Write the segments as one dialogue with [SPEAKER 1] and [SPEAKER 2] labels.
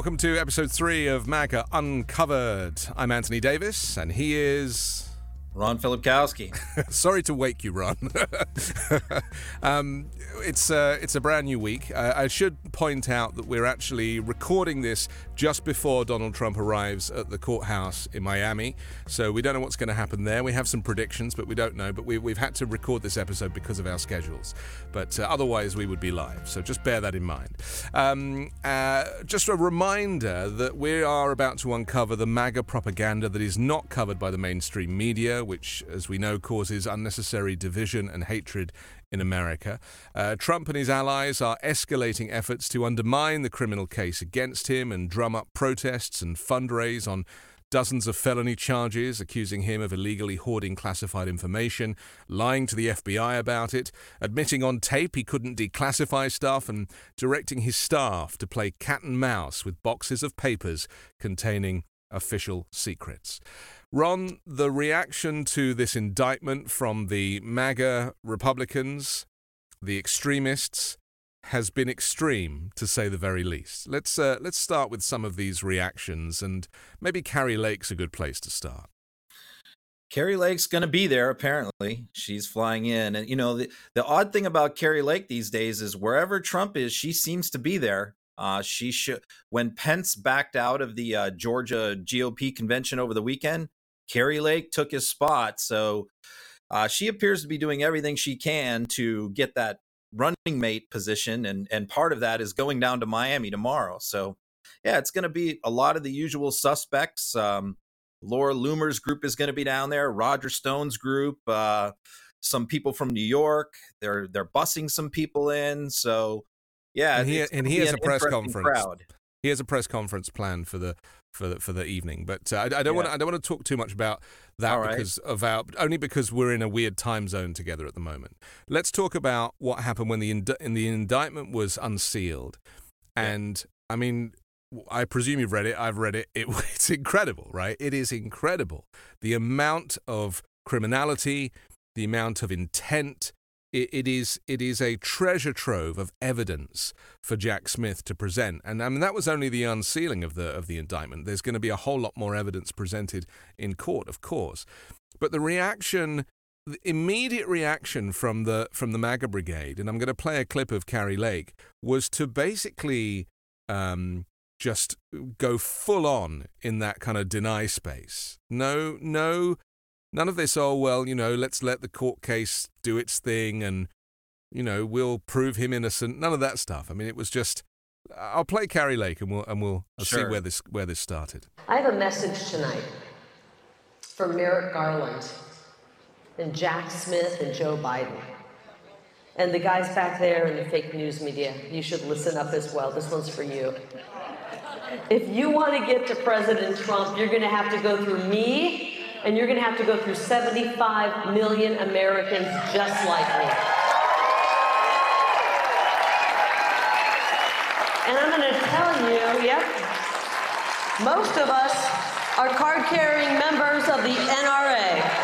[SPEAKER 1] welcome to episode three of MAGA Uncovered. I'm Anthony Davis, and he is.
[SPEAKER 2] Ron Filipkowski.
[SPEAKER 1] Sorry to wake you, Ron. um, it's uh, it's a brand new week. Uh, I should point out that we're actually recording this just before Donald Trump arrives at the courthouse in Miami. So we don't know what's going to happen there. We have some predictions, but we don't know. But we, we've had to record this episode because of our schedules. But uh, otherwise, we would be live. So just bear that in mind. Um, uh, just a reminder that we are about to uncover the MAGA propaganda that is not covered by the mainstream media, which, as we know, causes unnecessary division and hatred in America. Uh, Trump and his allies are escalating efforts to undermine the criminal case against him and drum up protests and fundraise on dozens of felony charges, accusing him of illegally hoarding classified information, lying to the FBI about it, admitting on tape he couldn't declassify stuff, and directing his staff to play cat and mouse with boxes of papers containing official secrets. Ron, the reaction to this indictment from the MAGA Republicans, the extremists, has been extreme, to say the very least. Let's uh, let's start with some of these reactions, and maybe Kari Lake's a good place to start.
[SPEAKER 2] Kari Lake's going to be there. Apparently, she's flying in, and you know the the odd thing about Kari Lake these days is wherever Trump is, she seems to be there. Uh, she. When Pence backed out of the uh, Georgia GOP convention over the weekend, Kari Lake took his spot. So uh, she appears to be doing everything she can to get that running mate position. And, and part of that is going down to Miami tomorrow. So, yeah, it's going to be a lot of the usual suspects. Um, Laura Loomer's group is going to be down there, Roger Stone's group, uh, some people from New York. They're they're bussing some people in. So, yeah,
[SPEAKER 1] and he, and he has a press conference. Crowd. He has a press conference planned for the for the, for the evening. But uh, I, I, don't yeah. want I don't want to talk too much about that right. because of our only because we're in a weird time zone together at the moment. Let's talk about what happened when the ind- in the indictment was unsealed, and yeah. I mean. I presume you've read it. I've read it. it. It's incredible, right? It is incredible. The amount of criminality, the amount of intent, it, it is it is a treasure trove of evidence for Jack Smith to present, and I mean that was only the unsealing of the of the indictment. There's going to be a whole lot more evidence presented in court, of course, but the reaction. The immediate reaction from the from the MAGA brigade, and I'm going to play a clip of Kari Lake, was to basically um, just go full on in that kind of deny space. No, no None of this, oh, well, you know, let's let the court case do its thing and, you know, we'll prove him innocent. None of that stuff. I mean, it was just, I'll play Kari Lake and we'll, and we'll sure. see where this, where this started.
[SPEAKER 3] I have a message tonight from Merrick Garland and Jack Smith and Joe Biden. And the guys back there in the fake news media, you should listen up as well. This one's for you. If you want to get to President Trump, you're going to have to go through me and you're going to have to go through 75 million Americans just like me. And I'm going to tell you, yep, most of us are card carrying members of the NRA.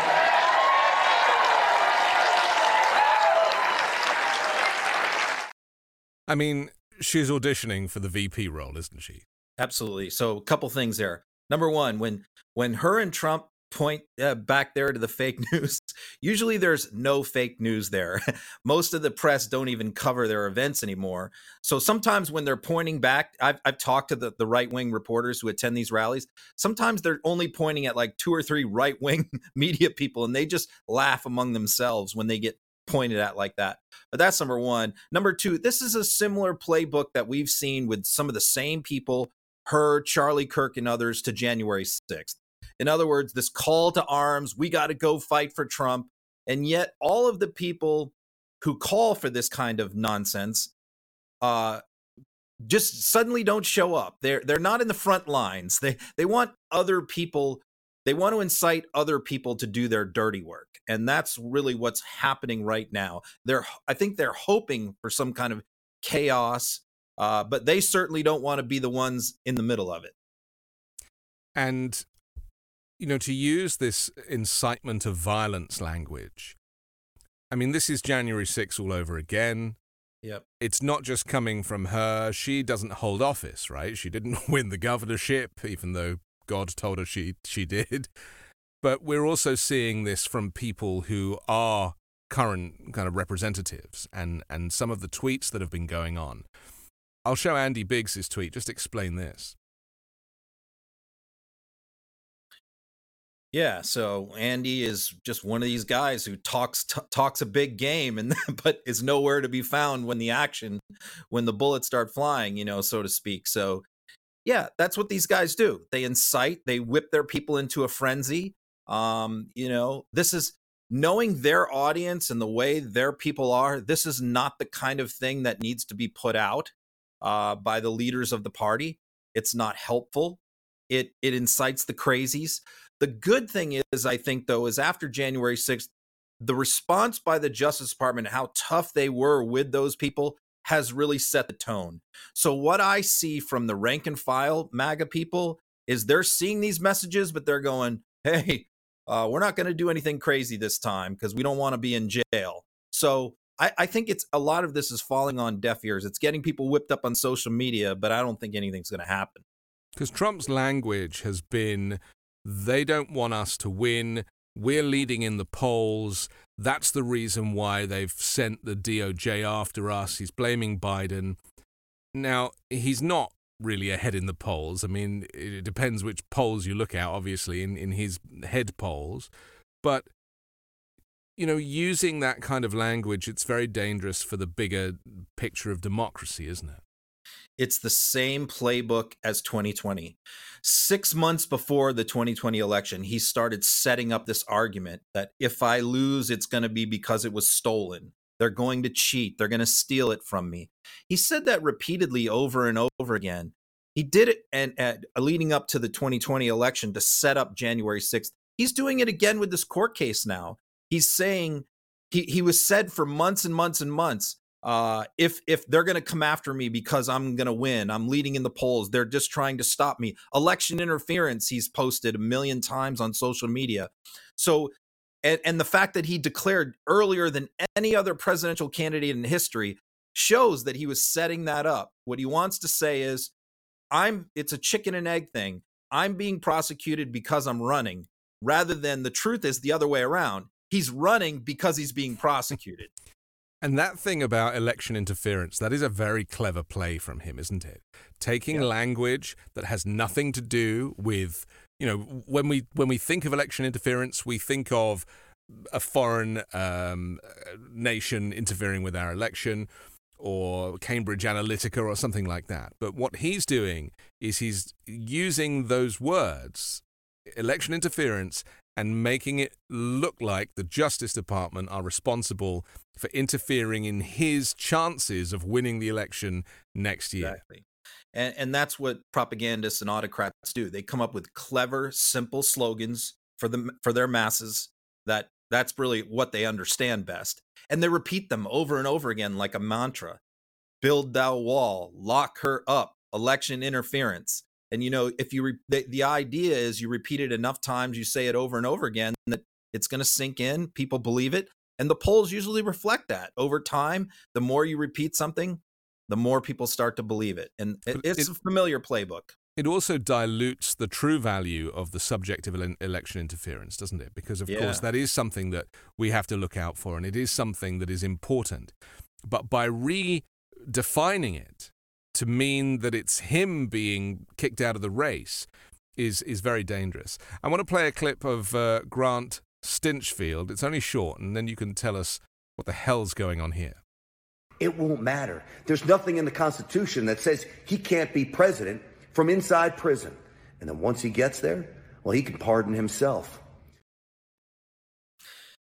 [SPEAKER 1] I mean, she's auditioning for the VP role, isn't she?
[SPEAKER 2] Absolutely. So, a couple things there. Number one, when when her and Trump point uh, back there to the fake news. Usually there's no fake news there. Most of the press don't even cover their events anymore. So sometimes when they're pointing back, I've, I've talked to the, the right wing reporters who attend these rallies. Sometimes they're only pointing at like two or three right wing media people and they just laugh among themselves when they get pointed at like that. But that's number one. Number two, this is a similar playbook that we've seen with some of the same people, her, Charlie Kirk, and others to January 6th. In other words, this call to arms, we got to go fight for Trump. And yet, all of the people who call for this kind of nonsense uh, just suddenly don't show up. They're they're not in the front lines. They they want other people. They want to incite other people to do their dirty work, and that's really what's happening right now. They're I think they're hoping for some kind of chaos, uh, but they certainly don't want to be the ones in the middle of it.
[SPEAKER 1] And you know, to use this incitement of violence language, I mean, this is January 6th all over again.
[SPEAKER 2] Yep.
[SPEAKER 1] It's not just coming from her. She doesn't hold office, right? She didn't win the governorship, even though God told her she she did. But we're also seeing this from people who are current kind of representatives and, and some of the tweets that have been going on. I'll show Andy Biggs' tweet. Just explain this.
[SPEAKER 2] Yeah, so Andy is just one of these guys who talks t- talks a big game and but is nowhere to be found when the action when the bullets start flying, you know, so to speak. So yeah, that's what these guys do. They incite, they whip their people into a frenzy. Um, you know, this is knowing their audience and the way their people are. This is not the kind of thing that needs to be put out uh, by the leaders of the party. It's not helpful. It it incites the crazies. The good thing is, I think, though, is after January 6th, the response by the Justice Department, how tough they were with those people, has really set the tone. So, what I see from the rank and file MAGA people is they're seeing these messages, but they're going, hey, uh, we're not going to do anything crazy this time because we don't want to be in jail. So, I, I think it's a lot of this is falling on deaf ears. It's getting people whipped up on social media, but I don't think anything's going to happen.
[SPEAKER 1] Because Trump's language has been they don't want us to win. We're leading in the polls. That's the reason why they've sent the DOJ after us. He's blaming Biden. Now, he's not really ahead in the polls. I mean, it depends which polls you look at, obviously, in, in his head polls. But, you know, using that kind of language, it's very dangerous for the bigger picture of democracy, isn't it?
[SPEAKER 2] It's the same playbook as 2020. Six months before the 2020 election, he started setting up this argument that if I lose, it's going to be because it was stolen. They're going to cheat. They're going to steal it from me. He said that repeatedly over and over again. He did it and, and uh, leading up to the 2020 election to set up January 6th. He's doing it again with this court case now. He's saying he, he was said for months and months and months uh, if if they're going to come after me because I'm going to win, I'm leading in the polls. They're just trying to stop me. Election interference. He's posted a million times on social media. So, and and the fact that he declared earlier than any other presidential candidate in history shows that he was setting that up. What he wants to say is, I'm. It's a chicken and egg thing. I'm being prosecuted because I'm running, rather than the truth is the other way around. He's running because he's being prosecuted.
[SPEAKER 1] And that thing about election interference, that is a very clever play from him, isn't it? Taking yeah. language that has nothing to do with, you know, when we when we think of election interference, we think of a foreign um, nation interfering with our election or Cambridge Analytica or something like that. But what he's doing is he's using those words, election interference, and making it look like the Justice Department are responsible for interfering in his chances of winning the election next year.
[SPEAKER 2] Exactly. And, and that's what propagandists and autocrats do. They come up with clever, simple slogans for the for their masses that that's really what they understand best. And they repeat them over and over again like a mantra. Build thou wall, lock her up, election interference and you know if you re- the, the idea is you repeat it enough times you say it over and over again that it's going to sink in people believe it and the polls usually reflect that over time the more you repeat something the more people start to believe it and it, it's it, a familiar playbook
[SPEAKER 1] it also dilutes the true value of the subject of election interference, doesn't it? Because, of yeah. course, that is something that we have to look out for, and it is something that is important. But by redefining it to mean that it's him being kicked out of the race is is very dangerous. I want to play a clip of uh, Grant Stinchfield. It's only short, and then you can tell us what the hell's going on here.
[SPEAKER 4] It won't matter. There's nothing in the Constitution that says he can't be president from inside prison. And then once he gets there, well, he can pardon himself.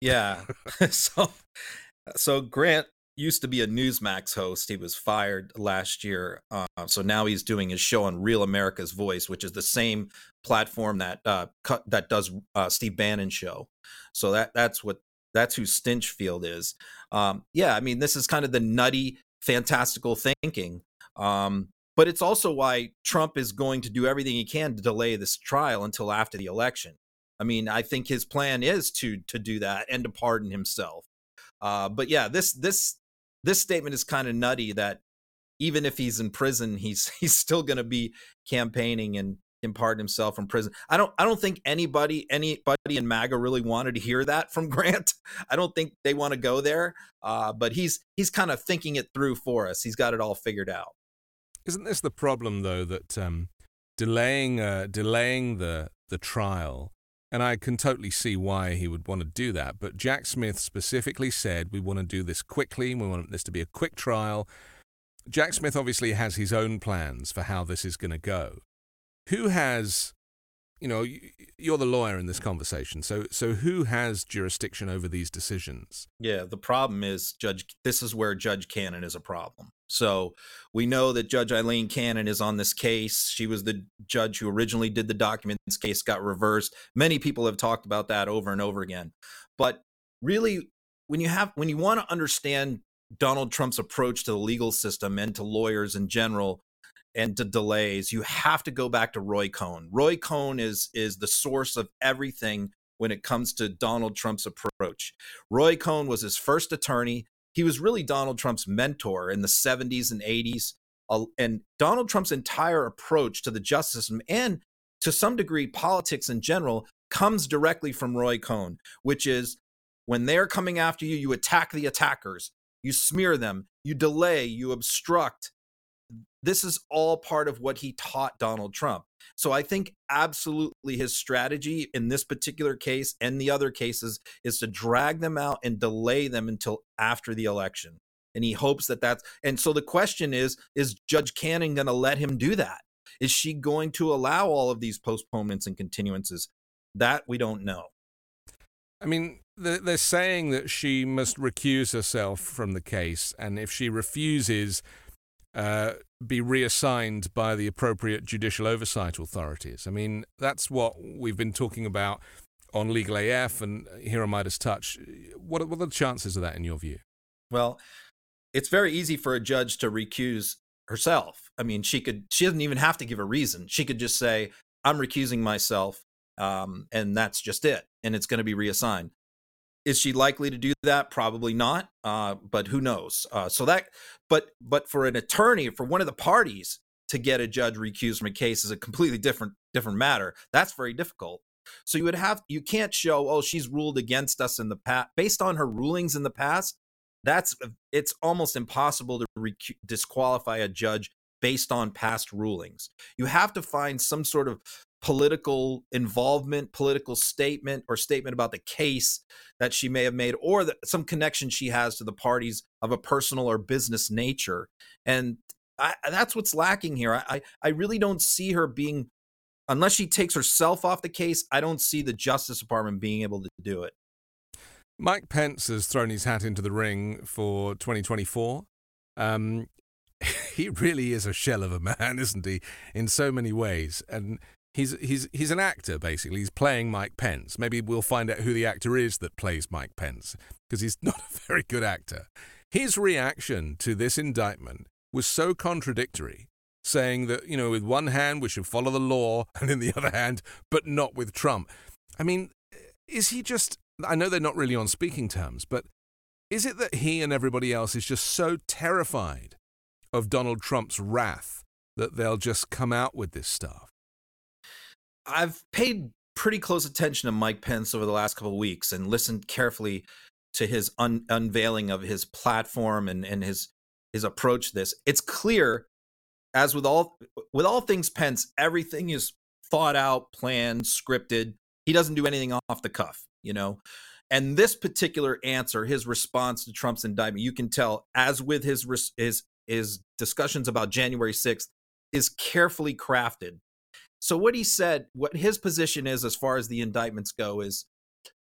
[SPEAKER 2] Yeah. so so Grant used to be a Newsmax host. He was fired last year, uh, so now he's doing his show on Real America's Voice, which is the same platform that uh, cut, that does uh, Steve Bannon show. So that that's what that's who Stinchfield is. Um, yeah, I mean this is kind of the nutty, fantastical thinking. Um, but it's also why Trump is going to do everything he can to delay this trial until after the election. I mean, I think his plan is to to do that and to pardon himself. Uh, but yeah, this this this statement is kind of nutty that even if he's in prison, he's he's still going to be campaigning and pardon himself from prison. I don't I don't think anybody anybody in MAGA really wanted to hear that from Grant. I don't think they want to go there. Uh, but he's he's kind of thinking it through for us. He's got it all figured out.
[SPEAKER 1] Isn't this the problem though that um, delaying uh, delaying the the trial and I can totally see why he would want to do that. But Jack Smith specifically said, we want to do this quickly. We want this to be a quick trial. Jack Smith obviously has his own plans for how this is going to go who has you know you're the lawyer in this conversation so so who has jurisdiction over these decisions
[SPEAKER 2] yeah the problem is judge this is where judge cannon is a problem so we know that judge aileen cannon is on this case she was the judge who originally did the documents case got reversed many people have talked about that over and over again but really when you have when you want to understand donald trump's approach to the legal system and to lawyers in general and to delays, you have to go back to Roy Cohn. Roy Cohn is is the source of everything when it comes to Donald Trump's approach. Roy Cohn was his first attorney. He was really Donald Trump's mentor in the 70s and 80s. Uh, and Donald Trump's entire approach to the justice system and to some degree politics in general comes directly from Roy Cohn, which is when they're coming after you, you attack the attackers, you smear them, you delay, you obstruct, this is all part of what he taught Donald Trump. So I think absolutely his strategy in this particular case and the other cases is to drag them out and delay them until after the election. And he hopes that that's and so the question is is Judge Cannon going to let him do that? Is she going to allow all of these postponements and continuances? That we don't know.
[SPEAKER 1] I mean, they're saying that she must recuse herself from the case, and if she refuses, uh, be reassigned by the appropriate judicial oversight authorities. I mean, that's what we've been talking about on Legal AF and here on MeidasTouch. What, what are the chances of that in your view?
[SPEAKER 2] Well, it's very easy for a judge to recuse herself. I mean, she could, she doesn't even have to give a reason. She could just say, I'm recusing myself, um, and that's just it. And it's going to be reassigned. Is she likely to do that? Probably not. Uh, but who knows? Uh, so that, but but for an attorney, for one of the parties to get a judge recused from a case is a completely different different matter. That's very difficult. So you would have you can't show oh she's ruled against us in the past based on her rulings in the past. That's it's almost impossible to disqualify a judge based on past rulings. You have to find some sort of political involvement, political statement, or statement about the case that she may have made, or the, some connection she has to the parties of a personal or business nature. And I, that's what's lacking here. I, I really don't see her being, unless she takes herself off the case, I don't see the Justice Department being able to do it.
[SPEAKER 1] Mike Pence has thrown his hat into the ring for 2024. Um, he really is a shell of a man, isn't he, in so many ways? And he's he's he's an actor basically. He's playing Mike Pence. Maybe we'll find out who the actor is that plays Mike Pence because he's not a very good actor. His reaction to this indictment was so contradictory, saying that you know with one hand we should follow the law and in the other hand, but not with Trump. I mean, is he just? I know they're not really on speaking terms, but is it that he and everybody else is just so terrified of Donald Trump's wrath that they'll just come out with this stuff?
[SPEAKER 2] I've paid pretty close attention to Mike Pence over the last couple of weeks and listened carefully to his un- unveiling of his platform and, and his his approach to this. It's clear, as with all with all things Pence, everything is thought out, planned, scripted. He doesn't do anything off the cuff, you know. And this particular answer, his response to Trump's indictment, you can tell, as with his his his discussions about January sixth, is carefully crafted so what he said, what his position is as far as the indictments go is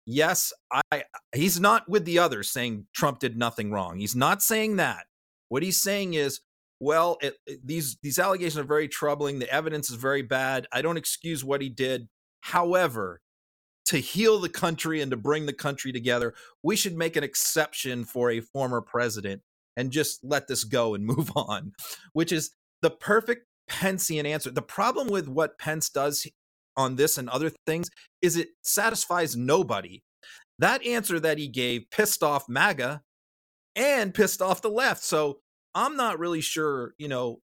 [SPEAKER 2] yes, I he's not with the others saying Trump did nothing wrong. He's not saying that. What he's saying is, well, it, it, these these allegations are very troubling. The evidence is very bad. I don't excuse what he did. However, to heal the country and to bring the country together, we should make an exception for a former president and just let this go and move on, which is the perfect Pencean answer. The problem with what Pence does on this and other things is it satisfies nobody. That answer that he gave pissed off MAGA, and pissed off the left. So I'm not really sure, you know,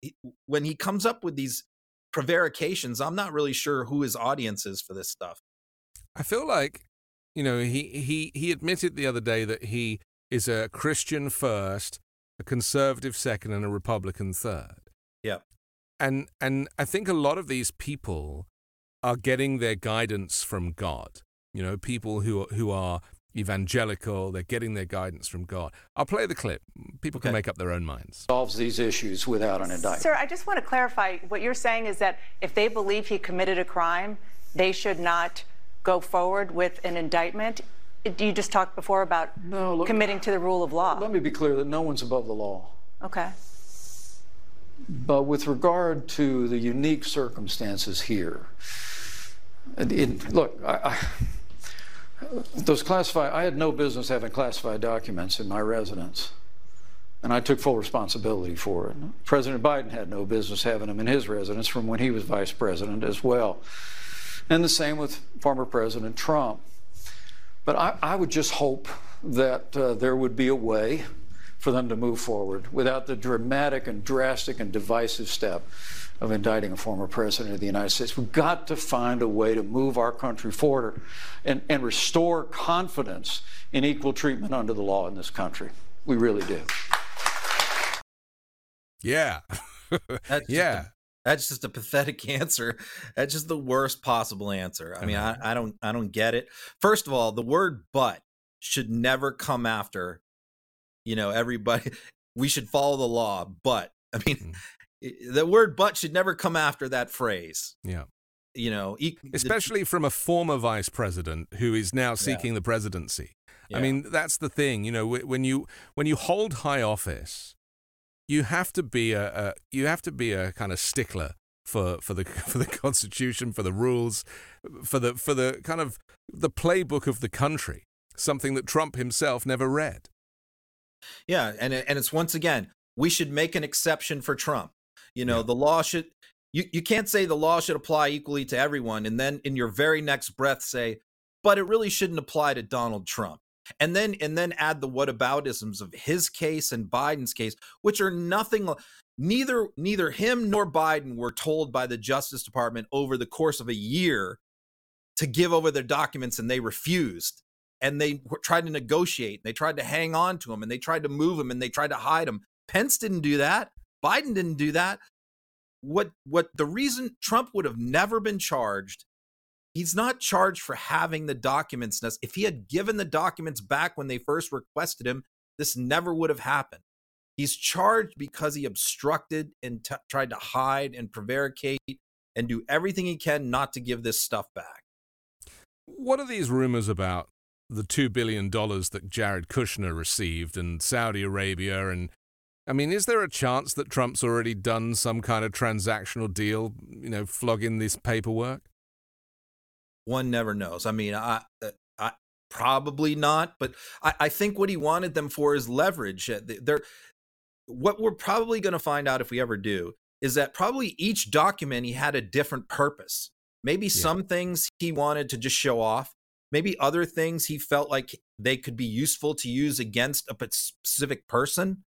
[SPEAKER 2] when he comes up with these prevarications, I'm not really sure who his audience is for this stuff.
[SPEAKER 1] I feel like, you know, he he he admitted the other day that he is a Christian first, a conservative second, and a Republican third.
[SPEAKER 2] Yeah.
[SPEAKER 1] And and I think a lot of these people are getting their guidance from God. You know, people who who are evangelical, they're getting their guidance from God. I'll play the clip. People can make up their own minds.
[SPEAKER 5] Solves these issues without an indictment.
[SPEAKER 6] Sir, I just want to clarify what you're saying is that if they believe he committed a crime, they should not go forward with an indictment. You just talked before about no, look, committing to the rule of law.
[SPEAKER 5] Let me be clear that no one's above the law.
[SPEAKER 6] Okay.
[SPEAKER 5] But with regard to the unique circumstances here, it, look, I, I, those classified, I had no business having classified documents in my residence. And I took full responsibility for it. President Biden had no business having them in his residence from when he was vice president as well. And the same with former President Trump. But I, I would just hope that uh, there would be a way for them to move forward without the dramatic and drastic and divisive step of indicting a former president of the United States. We've got to find a way to move our country forward and, and restore confidence in equal treatment under the law in this country. We really do.
[SPEAKER 1] Yeah.
[SPEAKER 2] that's yeah. A, that's just a pathetic answer. That's just the worst possible answer. I mean, uh-huh. I, I don't I don't get it. First of all, the word but should never come after you know everybody we should follow the law but i mean mm. the word but should never come after that phrase
[SPEAKER 1] yeah
[SPEAKER 2] you know e-
[SPEAKER 1] especially the, from a former vice president who is now seeking yeah. the presidency yeah. i mean that's the thing you know when you when you hold high office you have to be a, a you have to be a kind of stickler for for the for the constitution for the rules for the for the kind of the playbook of the country something that Trump himself never read
[SPEAKER 2] yeah, and and it's once again, we should make an exception for Trump. You know, yeah. the law should you, you can't say the law should apply equally to everyone and then in your very next breath say, but it really shouldn't apply to Donald Trump. And then and then add the whataboutisms of his case and Biden's case, which are nothing neither neither him nor Biden were told by the Justice Department over the course of a year to give over their documents and they refused and they tried to negotiate. They tried to hang on to him and they tried to move him and they tried to hide him. Pence didn't do that. Biden didn't do that. What what the reason Trump would have never been charged he's not charged for having the documents. If he had given the documents back when they first requested him, this never would have happened. He's charged because he obstructed and t- tried to hide and prevaricate and do everything he can not to give this stuff back.
[SPEAKER 1] What are these rumors about the $2 billion that Jared Kushner received and Saudi Arabia. And I mean, is there a chance that Trump's already done some kind of transactional deal, you know, flogging this paperwork?
[SPEAKER 2] One never knows. I mean, I, uh, I probably not, but I, I think what he wanted them for is leverage. Uh, they're, what we're probably going to find out if we ever do is that probably each document he had a different purpose. Maybe yeah. some things he wanted to just show off maybe other things he felt like they could be useful to use against a specific person.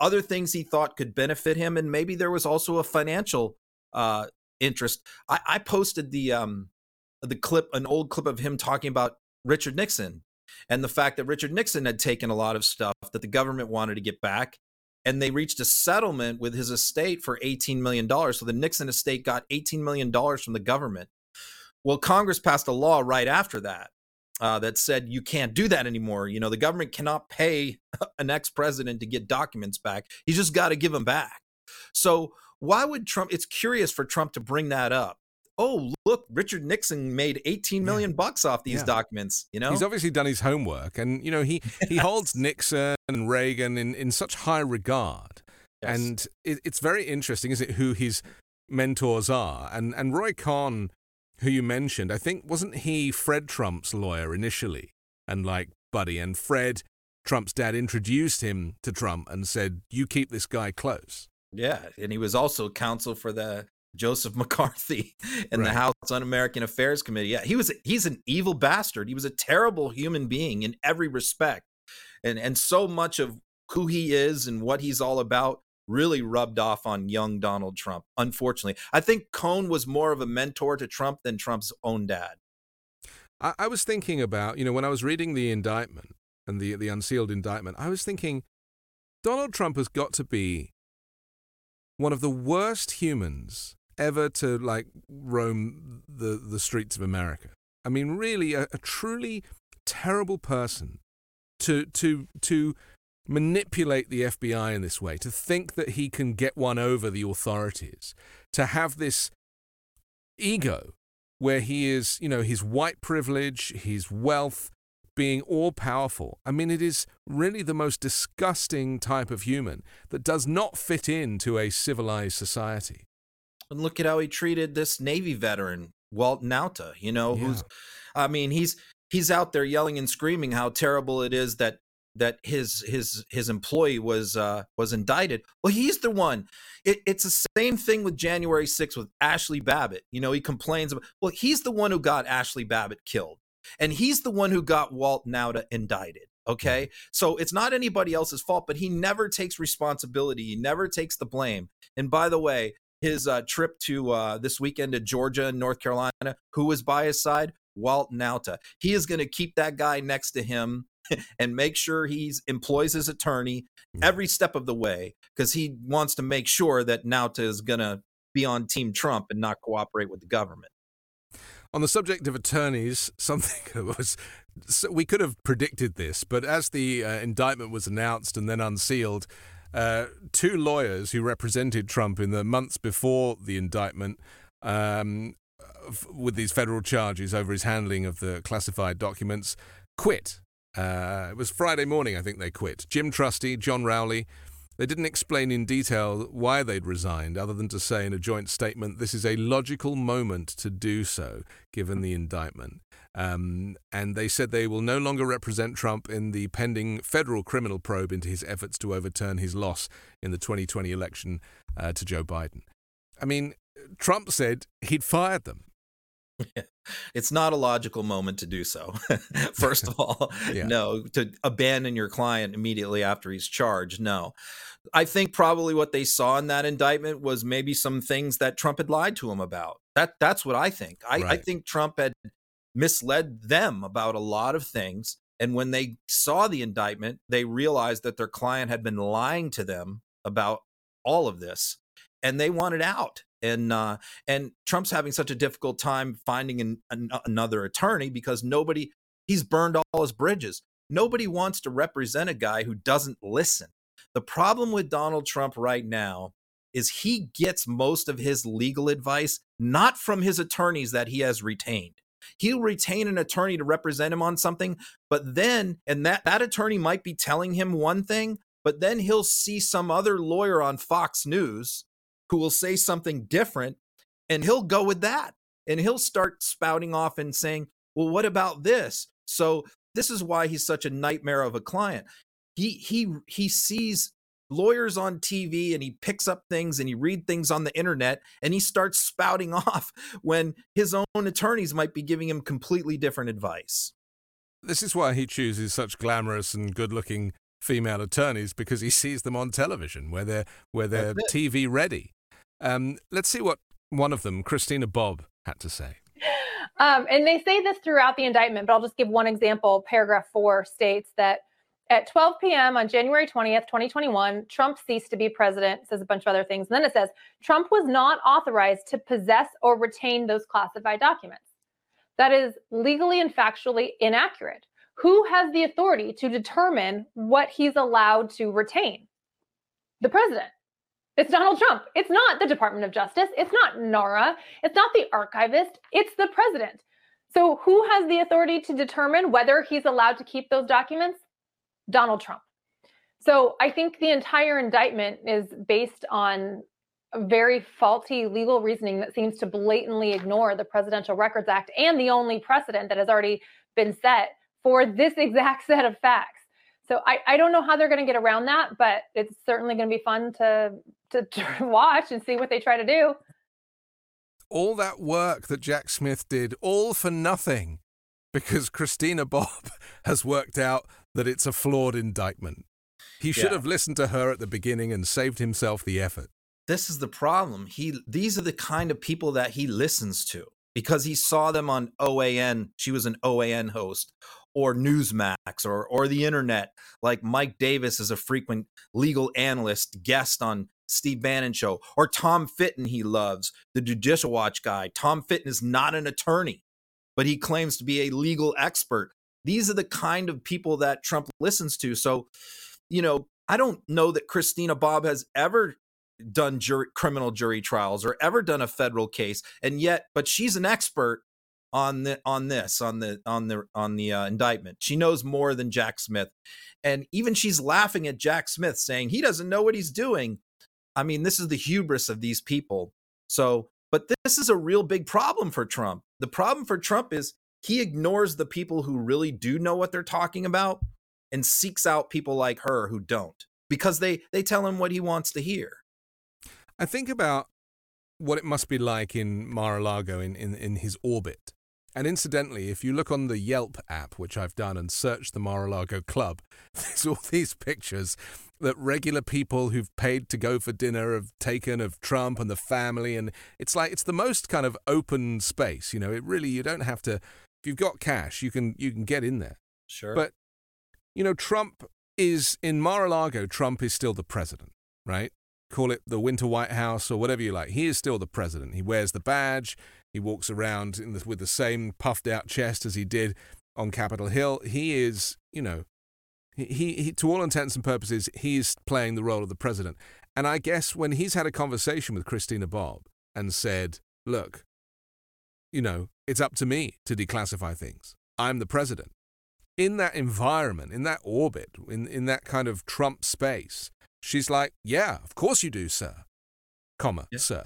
[SPEAKER 2] Other things he thought could benefit him and maybe there was also a financial uh, interest. I, I posted the um the clip an old clip of him talking about richard nixon and the fact that richard nixon had taken a lot of stuff that the government wanted to get back and they reached a settlement with his estate for $18 million so the nixon estate got $18 million from the government. Well congress passed a law right after that uh, that said you can't do that anymore. You know, the government cannot pay an ex president to get documents back. He's just got to give them back. So why would Trump? It's curious for Trump to bring that up. Oh, look, Richard Nixon made 18 million yeah. bucks off these yeah. documents. You know,
[SPEAKER 1] he's obviously done his homework, and you know he he holds Nixon and Reagan in in such high regard. Yes. And it, it's very interesting, is it, who his mentors are? And and Roy Cohn who you mentioned, I think wasn't he Fred Trump's lawyer initially, and like buddy, and Fred Trump's dad introduced him to Trump and said, "You keep this guy close."
[SPEAKER 2] Yeah, and he was also counsel for the Joseph McCarthy in right. the House Un-American Affairs Committee. Yeah, he was he's an evil bastard. He was a terrible human being in every respect. And and so much of who he is and what he's all about really rubbed off on young Donald Trump, unfortunately. I think Cohn was more of a mentor to Trump than Trump's own dad.
[SPEAKER 1] I, I was thinking about, you know, when I was reading the indictment and the, the unsealed indictment, I was thinking Donald Trump has got to be one of the worst humans ever to like roam the, the streets of America. I mean, really, a, a truly terrible person to to to manipulate the FBI in this way, to think that he can get one over the authorities, to have this ego where he is, you know, his white privilege, his wealth being all powerful. I mean, it is really the most disgusting type of human that does not fit into a civilized society.
[SPEAKER 2] And look at how he treated this Navy veteran, Walt Nauta, you know, yeah. who's I mean, he's he's out there yelling and screaming how terrible it is that that his his his employee was uh, was indicted. Well, he's the one. It, it's the same thing with January 6th with Ashley Babbitt. You know, he complains about. Well, he's the one who got Ashley Babbitt killed, and he's the one who got Walt Nauta indicted. Okay, so it's not anybody else's fault, but he never takes responsibility. He never takes the blame. And by the way, his uh, trip to uh, this weekend to Georgia and North Carolina, who was by his side? Walt Nauta. He is going to keep that guy next to him and make sure he employs his attorney mm. every step of the way because he wants to make sure that Nauta is going to be on Team Trump and not cooperate with the government.
[SPEAKER 1] On the subject of attorneys, something was we could have predicted this, but as the uh, indictment was announced and then unsealed, uh, two lawyers who represented Trump in the months before the indictment um, with these federal charges over his handling of the classified documents quit uh, it was Friday morning, I think they quit. Jim Trusty, John Rowley. They didn't explain in detail why they'd resigned, other than to say in a joint statement, this is a logical moment to do so, given the indictment. Um, and they said they will no longer represent Trump in the pending federal criminal probe into his efforts to overturn his loss in the 2020 election uh, to Joe Biden. I mean, Trump said he'd fired them.
[SPEAKER 2] it's not a logical moment to do so. First of all, yeah. no, to abandon your client immediately after he's charged. No. I think probably what they saw in that indictment was maybe some things that Trump had lied to him about. That that's what I think. I, right. I think Trump had misled them about a lot of things. And when they saw the indictment, they realized that their client had been lying to them about all of this and they wanted out and uh, and Trump's having such a difficult time finding an, an, another attorney because nobody he's burned all his bridges. Nobody wants to represent a guy who doesn't listen. The problem with Donald Trump right now is he gets most of his legal advice not from his attorneys that he has retained. He'll retain an attorney to represent him on something, but then and that that attorney might be telling him one thing, but then he'll see some other lawyer on Fox News who will say something different and he'll go with that and he'll start spouting off and saying, "Well, what about this?" So this is why he's such a nightmare of a client. He he he sees lawyers on TV and he picks up things and he read things on the internet and he starts spouting off when his own attorneys might be giving him completely different advice.
[SPEAKER 1] This is why he chooses such glamorous and good-looking female attorneys because he sees them on television where they're where they're TV ready. Um, let's see what one of them, Christina Bobb, had to say.
[SPEAKER 7] Um, and they say this throughout the indictment, but I'll just give one example. Paragraph four states that at 12 p.m. on January 20th, 2021, Trump ceased to be president, says a bunch of other things. And then it says Trump was not authorized to possess or retain those classified documents. That is legally and factually inaccurate. Who has the authority to determine what he's allowed to retain? The president. It's Donald Trump. It's not the Department of Justice. It's not NARA. It's not the archivist. It's the president. So, who has the authority to determine whether he's allowed to keep those documents? Donald Trump. So, I think the entire indictment is based on very faulty legal reasoning that seems to blatantly ignore the Presidential Records Act and the only precedent that has already been set for this exact set of facts. So I, I don't know how they're going to get around that, but it's certainly going to be fun to, to, to watch and see what they try to do.
[SPEAKER 1] All that work that Jack Smith did, all for nothing, because Christina Bobb has worked out that it's a flawed indictment. He should yeah. have listened to her at the beginning and saved himself the effort.
[SPEAKER 2] This is the problem. He these are the kind of people that he listens to because he saw them on OAN. She was an OAN host or Newsmax or or the internet. Like Mike Davis is a frequent legal analyst guest on Steve Bannon show, or Tom Fitton he loves, the Judicial Watch guy. Tom Fitton is not an attorney, but he claims to be a legal expert. These are the kind of people that Trump listens to. So, you know, I don't know that Christina Bobb has ever done jury, criminal jury trials or ever done a federal case and yet but she's an expert on the on this on the on the on the uh, indictment. She knows more than Jack Smith, and even she's laughing at Jack Smith, saying he doesn't know what he's doing. I mean, this is the hubris of these people. So, but this is a real big problem for Trump. The problem for Trump is he ignores the people who really do know what they're talking about and seeks out people like her who don't because they they tell him what he wants to hear.
[SPEAKER 1] I think about what it must be like in Mar-a-Lago in, in, in his orbit and incidentally, if you look on the Yelp app, which I've done, and search the Mar-a-Lago Club, there's all these pictures that regular people who've paid to go for dinner have taken of Trump and the family. And it's like, it's the most kind of open space. You know, it really, you don't have to, if you've got cash, you can, you can get in there.
[SPEAKER 2] Sure.
[SPEAKER 1] But, you know, Trump is, in Mar-a-Lago, Trump is still the president, right? Call it the Winter White House or whatever you like. He is still the president. He wears the badge. He walks around the, with the same puffed out chest as he did on Capitol Hill. He is, you know, he, he, to all intents and purposes, he's playing the role of the president. And I guess when he's had a conversation with Christina Bobb and said, look, you know, it's up to me to declassify things. I'm the president. In that environment, in that orbit, in, in that kind of Trump space, she's like, yeah, of course you do, sir, comma, yeah. sir.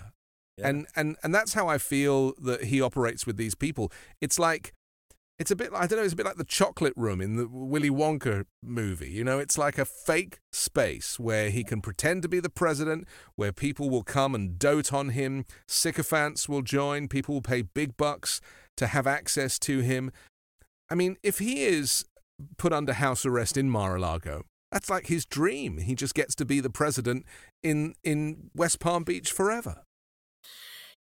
[SPEAKER 1] Yeah. And and and that's how I feel that he operates with these people. It's like it's a bit I don't know, it's a bit like the chocolate room in the Willy Wonka movie. You know, it's like a fake space where he can pretend to be the president, where people will come and dote on him, sycophants will join, people will pay big bucks to have access to him. I mean, if he is put under house arrest in Mar-a-Lago, that's like his dream. He just gets to be the president in in West Palm Beach forever.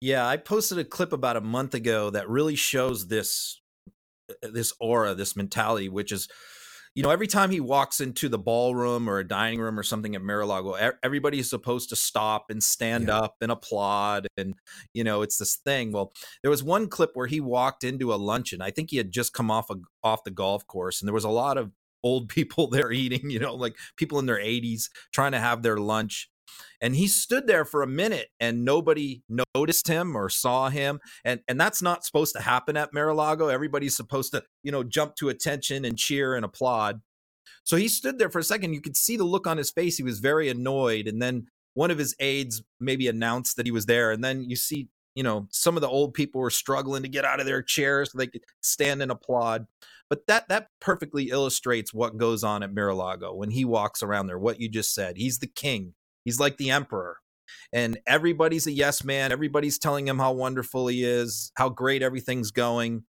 [SPEAKER 2] Yeah, I posted a clip about a month ago that really shows this Uh, this aura, this mentality, which is, you know, every time he walks into the ballroom or a dining room or something at Mar-a-Lago, everybody is supposed to stop and stand yeah. up and applaud, and you know, it's this thing. Well, there was one clip where he walked into a luncheon. I think he had just come off a, off the golf course, and there was a lot of old people there eating, you know, like people in their 80s trying to have their lunch and he stood there for a minute and nobody noticed him or saw him. And and that's not supposed to happen at Mar-a-Lago. Everybody's supposed to you know jump to attention and cheer and applaud. So he stood there for a second. You could see the look on his face. He was very annoyed. And then one of his aides maybe announced that he was there. And then you see you know some of the old people were struggling to get out of their chairs so they could stand and applaud. But that that perfectly illustrates what goes on at Mar-a-Lago when he walks around there what you just said. He's the king He's like the emperor. And everybody's a yes man. Everybody's telling him how wonderful he is, how great everything's going.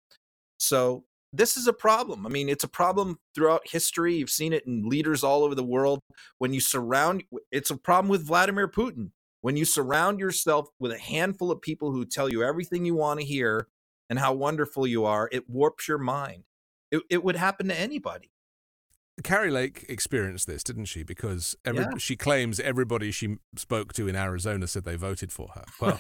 [SPEAKER 2] So this is a problem. I mean, it's a problem throughout history. You've seen it in leaders all over the world. When you surround, it's a problem with Vladimir Putin. When you surround yourself with a handful of people who tell you everything you want to hear and how wonderful you are, it warps your mind. It, it would happen to anybody.
[SPEAKER 1] Kari Lake experienced this, didn't she? Because every, yeah. she claims everybody she spoke to in Arizona said they voted for her. Well,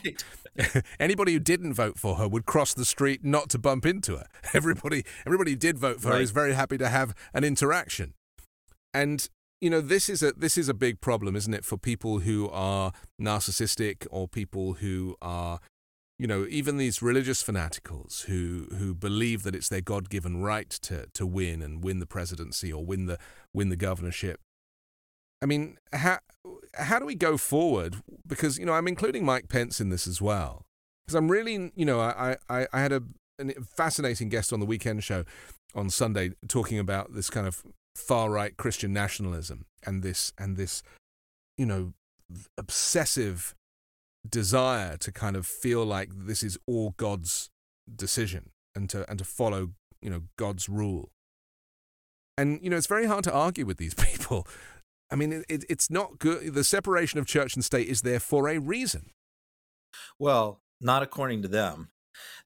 [SPEAKER 1] right. anybody who didn't vote for her would cross the street not to bump into her. Everybody, everybody who did vote for right. her is very happy to have an interaction. And you know, this is a this is a big problem, isn't it, for people who are narcissistic or people who are you know, even these religious fanaticals who who believe that it's their God given right to to win and win the presidency or win the win the governorship. I mean, how how do we go forward? Because you know, I'm including Mike Pence in this as well. Because I'm really, you know, I I, I had a, a fascinating guest on the weekend show on Sunday talking about this kind of far right Christian nationalism and this and this, you know, obsessive desire to kind of feel like this is all God's decision and to and to follow you know God's rule. And you know it's very hard to argue with these people I mean, it, it's not good. The separation of church and state is there for a reason.
[SPEAKER 2] Well, not according to them.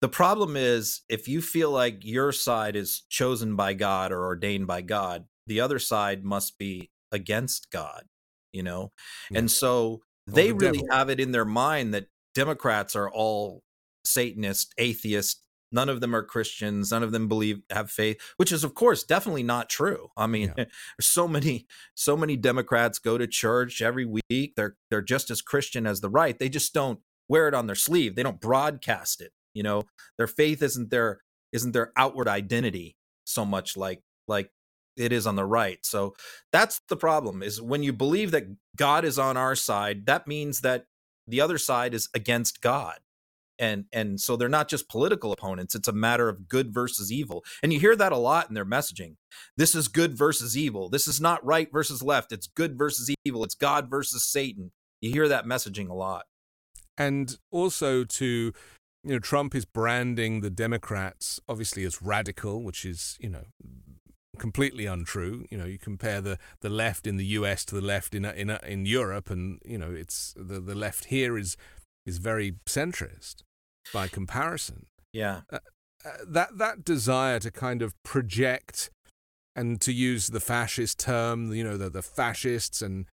[SPEAKER 2] The problem is if you feel like your side is chosen by God or ordained by God, the other side must be against God, you know? Yeah. And so they the really devil. have it in their mind that Democrats are all Satanist, atheist. None of them are Christians. None of them believe have faith, which is of course definitely not true. I mean, yeah. so many so many Democrats go to church every week. They're they're just as Christian as the right. They just don't wear it on their sleeve. They don't broadcast it. You know, their faith isn't their isn't their outward identity so much like like it is on the right. So that's the problem is when you believe that God is on our side, that means that the other side is against God. And and so they're not just political opponents, it's a matter of good versus evil. And you hear that a lot in their messaging. This is good versus evil. This is not right versus left. It's good versus evil. It's God versus Satan. You hear that messaging a lot.
[SPEAKER 1] And also to you know, Trump is branding the Democrats obviously as radical, which is, you know, completely untrue. You know, you compare the, the left in the U.S. to the left in in in Europe, and you know, it's the the left here is is very centrist by comparison.
[SPEAKER 2] Yeah,
[SPEAKER 1] uh, uh, that that desire to kind of project and to use the fascist term, you know, the the fascists and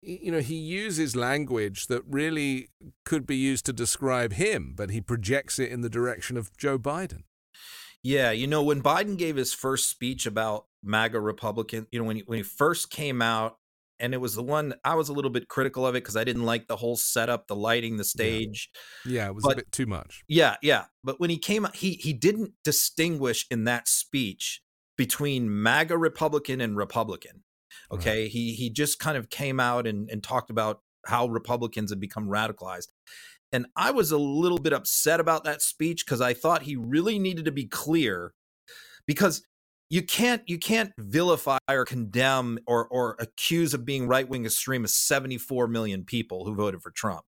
[SPEAKER 1] you know, he uses language that really could be used to describe him, but he projects it in the direction of Joe Biden.
[SPEAKER 2] Yeah, you know, when Biden gave his first speech about MAGA Republican, you know, when he, when he first came out, and it was the one I was a little bit critical of it because I didn't like the whole setup, the lighting, the stage.
[SPEAKER 1] Yeah, yeah it was but, a bit too much.
[SPEAKER 2] Yeah, yeah. But when he came out, he he didn't distinguish in that speech between MAGA Republican and Republican. Okay, right. he he just kind of came out and, and talked about how Republicans have become radicalized. And I was a little bit upset about that speech because I thought he really needed to be clear because you can't you can't vilify or condemn or or accuse of being right-wing extremists 74 million people who voted for Trump.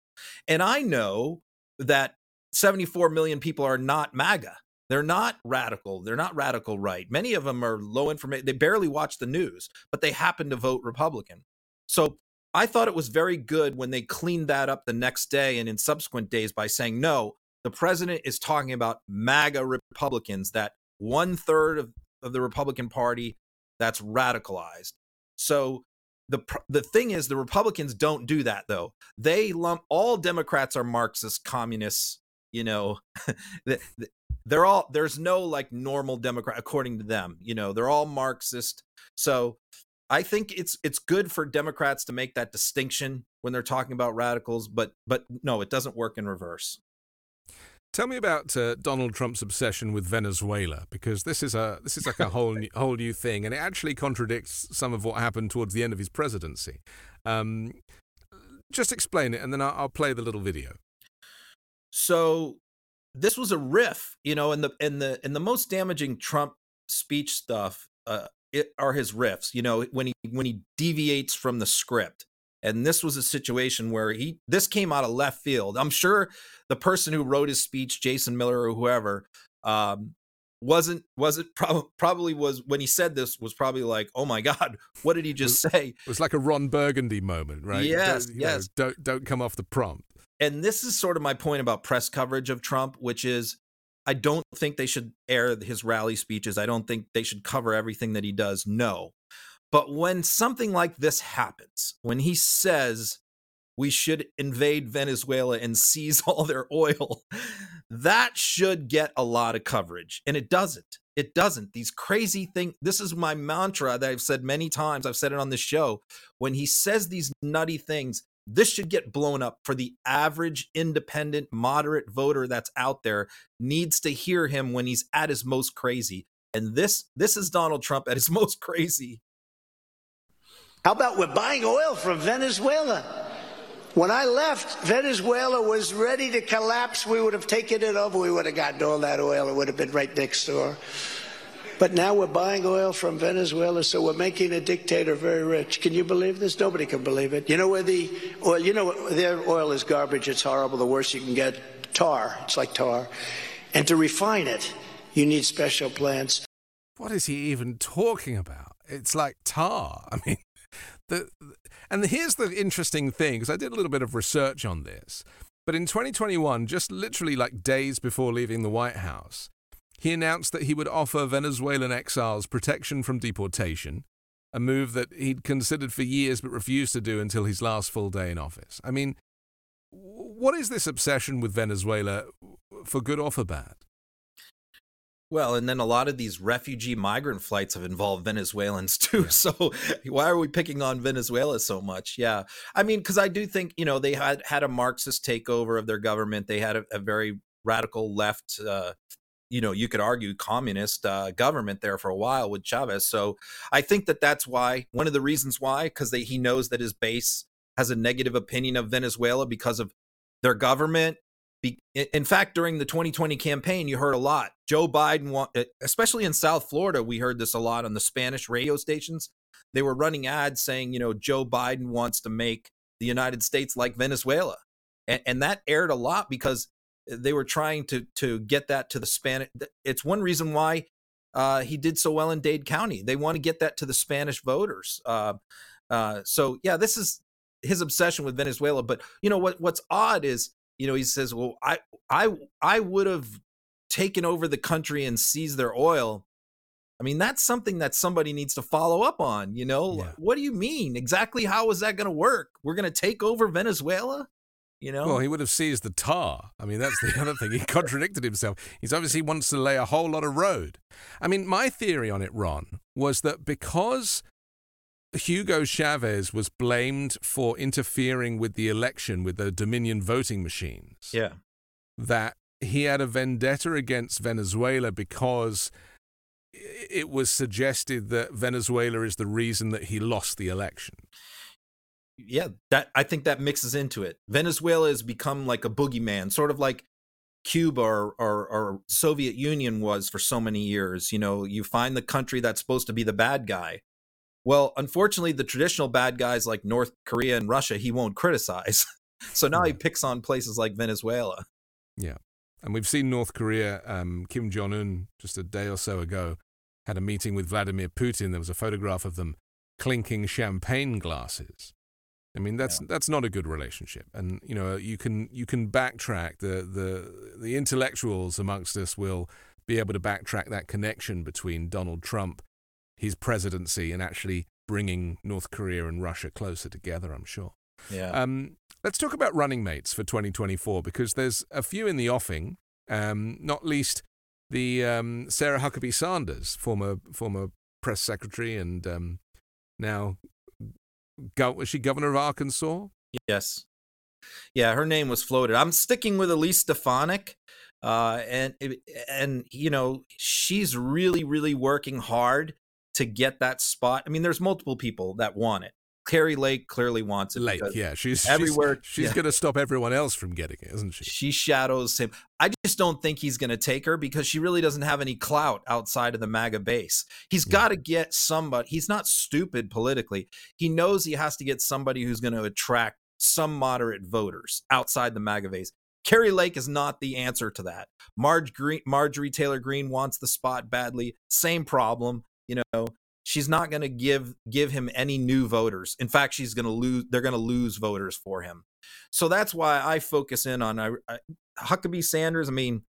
[SPEAKER 2] And I know that 74 million people are not MAGA. They're not radical. They're not radical right. Many of them are low information. They barely watch the news, but they happen to vote Republican. So I thought it was very good when they cleaned that up the next day and in subsequent days by saying, no, the president is talking about MAGA Republicans, that one third of, of the Republican Party that's radicalized. So the the thing is, the Republicans don't do that though. They lump all Democrats are Marxist, communists. You know, they're all there's no like normal democrat according to them you know they're all marxist so i think it's it's good for democrats to make that distinction when they're talking about radicals but but no it doesn't work in reverse
[SPEAKER 1] Tell me about uh, Donald Trump's obsession with Venezuela, because this is a this is like a whole new, whole new thing, and it actually contradicts some of what happened towards the end of his presidency. Um, just explain it, and then I'll, I'll play the little video.
[SPEAKER 2] So this was a riff, you know, and the and the and the most damaging Trump speech stuff uh, it, are his riffs. You know, when he when he deviates from the script. And this was a situation where he this came out of left field. I'm sure the person who wrote his speech, Jason Miller or whoever, um, wasn't wasn't prob- probably was when he said this was probably like, oh my god, what did he just say?
[SPEAKER 1] It was like a Ron Burgundy moment, right?
[SPEAKER 2] Yes, don't,
[SPEAKER 1] yes. Know, don't don't come off the prompt
[SPEAKER 2] and this is sort of my point about press coverage of Trump, which is I don't think they should air his rally speeches. I don't think they should cover everything that he does. No. But when something like this happens, when he says we should invade Venezuela and seize all their oil, that should get a lot of coverage. And it doesn't. It doesn't. These crazy things. This is my mantra that I've said many times. I've said it on this show. When he says these nutty things, this should get blown up for the average independent moderate voter that's out there needs to hear him when he's at his most crazy. And this this is donald trump at his most crazy.
[SPEAKER 8] How about we're buying oil from venezuela? When i left venezuela was ready to collapse. We would have taken it over. We would have gotten all that oil. It would have been right next door but now we're buying oil from Venezuela, so we're making a dictator very rich. Can you believe this? Nobody can believe it. You know where the oil, you know, their oil is garbage. It's horrible. The worst you can get tar. It's like tar. And to refine it, you need special plants.
[SPEAKER 1] What is he even talking about? It's like tar. I mean, the, and here's the interesting thing because I did a little bit of research on this. But in 2021, just literally like days before leaving the White House, he announced that he would offer Venezuelan exiles protection from deportation, a move that he'd considered for years but refused to do until his last full day in office. I mean, what is this obsession with Venezuela, for good or for bad?
[SPEAKER 2] Well, and then a lot of these refugee migrant flights have involved Venezuelans too. Yeah. So why are we picking on Venezuela so much? Yeah. I mean, because I do think, you know, they had had a Marxist takeover of their government. They had a, a very radical left, uh, you know, you could argue communist uh, government there for a while with Chavez. So I think that that's why, one of the reasons why, because he knows that his base has a negative opinion of Venezuela because of their government in fact, during the 2020 campaign, you heard a lot. Joe Biden, especially in South Florida, we heard this a lot on the Spanish radio stations. They were running ads saying, you know, Joe Biden wants to make the United States like Venezuela. And, and that aired a lot because they were trying to to get that to the Spanish. It's one reason why uh, he did so well in Dade County. They want to get that to the Spanish voters. Uh, uh, so yeah, this is his obsession with Venezuela. But you know what? What's odd is you know, he says, "Well, I I I would have taken over the country and seized their oil." I mean, that's something that somebody needs to follow up on, you know? Yeah. What do you mean? Exactly how is that going to work? We're going to take over Venezuela? You know?
[SPEAKER 1] Well, he would have seized the tar. I mean, that's the other thing. He contradicted himself. He's obviously wants to lay a whole lot of road. I mean, my theory on it, Ron, was that because Hugo Chavez was blamed for interfering with the election with the Dominion voting machines.
[SPEAKER 2] Yeah.
[SPEAKER 1] That he had a vendetta against Venezuela because it was suggested that Venezuela is the reason that he lost the election.
[SPEAKER 2] Yeah, that I think that mixes into it. Venezuela has become like a boogeyman, sort of like Cuba or, or, or Soviet Union was for so many years. You know, you find the country that's supposed to be the bad guy, well, unfortunately, the traditional bad guys like North Korea and Russia, he won't criticize. so now yeah. he picks on places like Venezuela.
[SPEAKER 1] Yeah. And we've seen North Korea, um, Kim Jong un, just a day or so ago, had a meeting with Vladimir Putin. There was a photograph of them clinking champagne glasses. I mean, that's yeah. that's not a good relationship. And you know, you can you can backtrack. The the the intellectuals amongst us will be able to backtrack that connection between Donald Trump his presidency and actually bringing North Korea and Russia closer together, I'm sure.
[SPEAKER 2] Yeah.
[SPEAKER 1] Um, let's talk about running mates for 2024 because there's a few in the offing, um, not least the um, Sarah Huckabee Sanders, former former press secretary and um, now go- was she governor of Arkansas?
[SPEAKER 2] Yes. Yeah, her name was floated. I'm sticking with Elise Stefanik. Uh, and and you know she's really really working hard to get that spot. I mean, there's multiple people that want it. Kari Lake clearly wants it.
[SPEAKER 1] Lake, yeah, she's everywhere. She's, she's yeah. going to stop everyone else from getting it, isn't she?
[SPEAKER 2] She shadows him. I just don't think he's going to take her because she really doesn't have any clout outside of the MAGA base. He's got to get somebody. He's not stupid politically. He knows he has to get somebody who's going to attract some moderate voters outside the MAGA base. Kari Lake is not the answer to that. Marge Greene, Marjorie Taylor Greene wants the spot badly. Same problem you know she's not going to give give him any new voters. In fact she's going to lose they're going to lose voters for him. So that's why i focus in on I, I, huckabee sanders i mean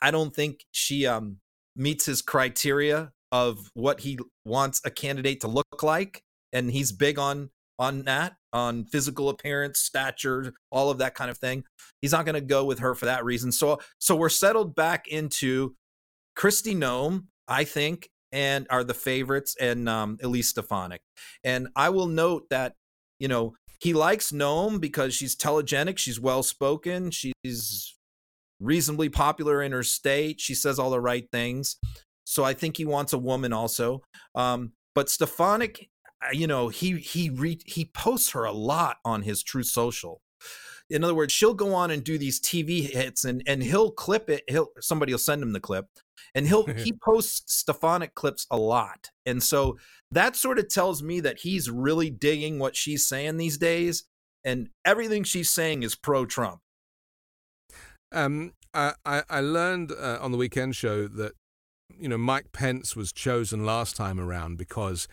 [SPEAKER 2] i don't think she um meets his criteria of what he wants a candidate to look like and he's big on on that on physical appearance stature all of that kind of thing. He's not going to go with her for that reason. So so we're settled back into kristi noem i think and are the favorites, and um, Elise Stefanik. And I will note that you know he likes Noem because she's telegenic, she's well spoken, she's reasonably popular in her state, she says all the right things. So I think he wants a woman also. Um, but Stefanik, uh, you know, he he re- he posts her a lot on his Truth Social. In other words, she'll go on and do these TV hits, and and he'll clip it. He'll somebody will send him the clip, and he'll he posts Stefanik clips a lot, and so that sort of tells me that he's really digging what she's saying these days, and everything she's saying is pro Trump.
[SPEAKER 1] Um, I I learned uh, on the weekend show that you know Mike Pence was chosen last time around because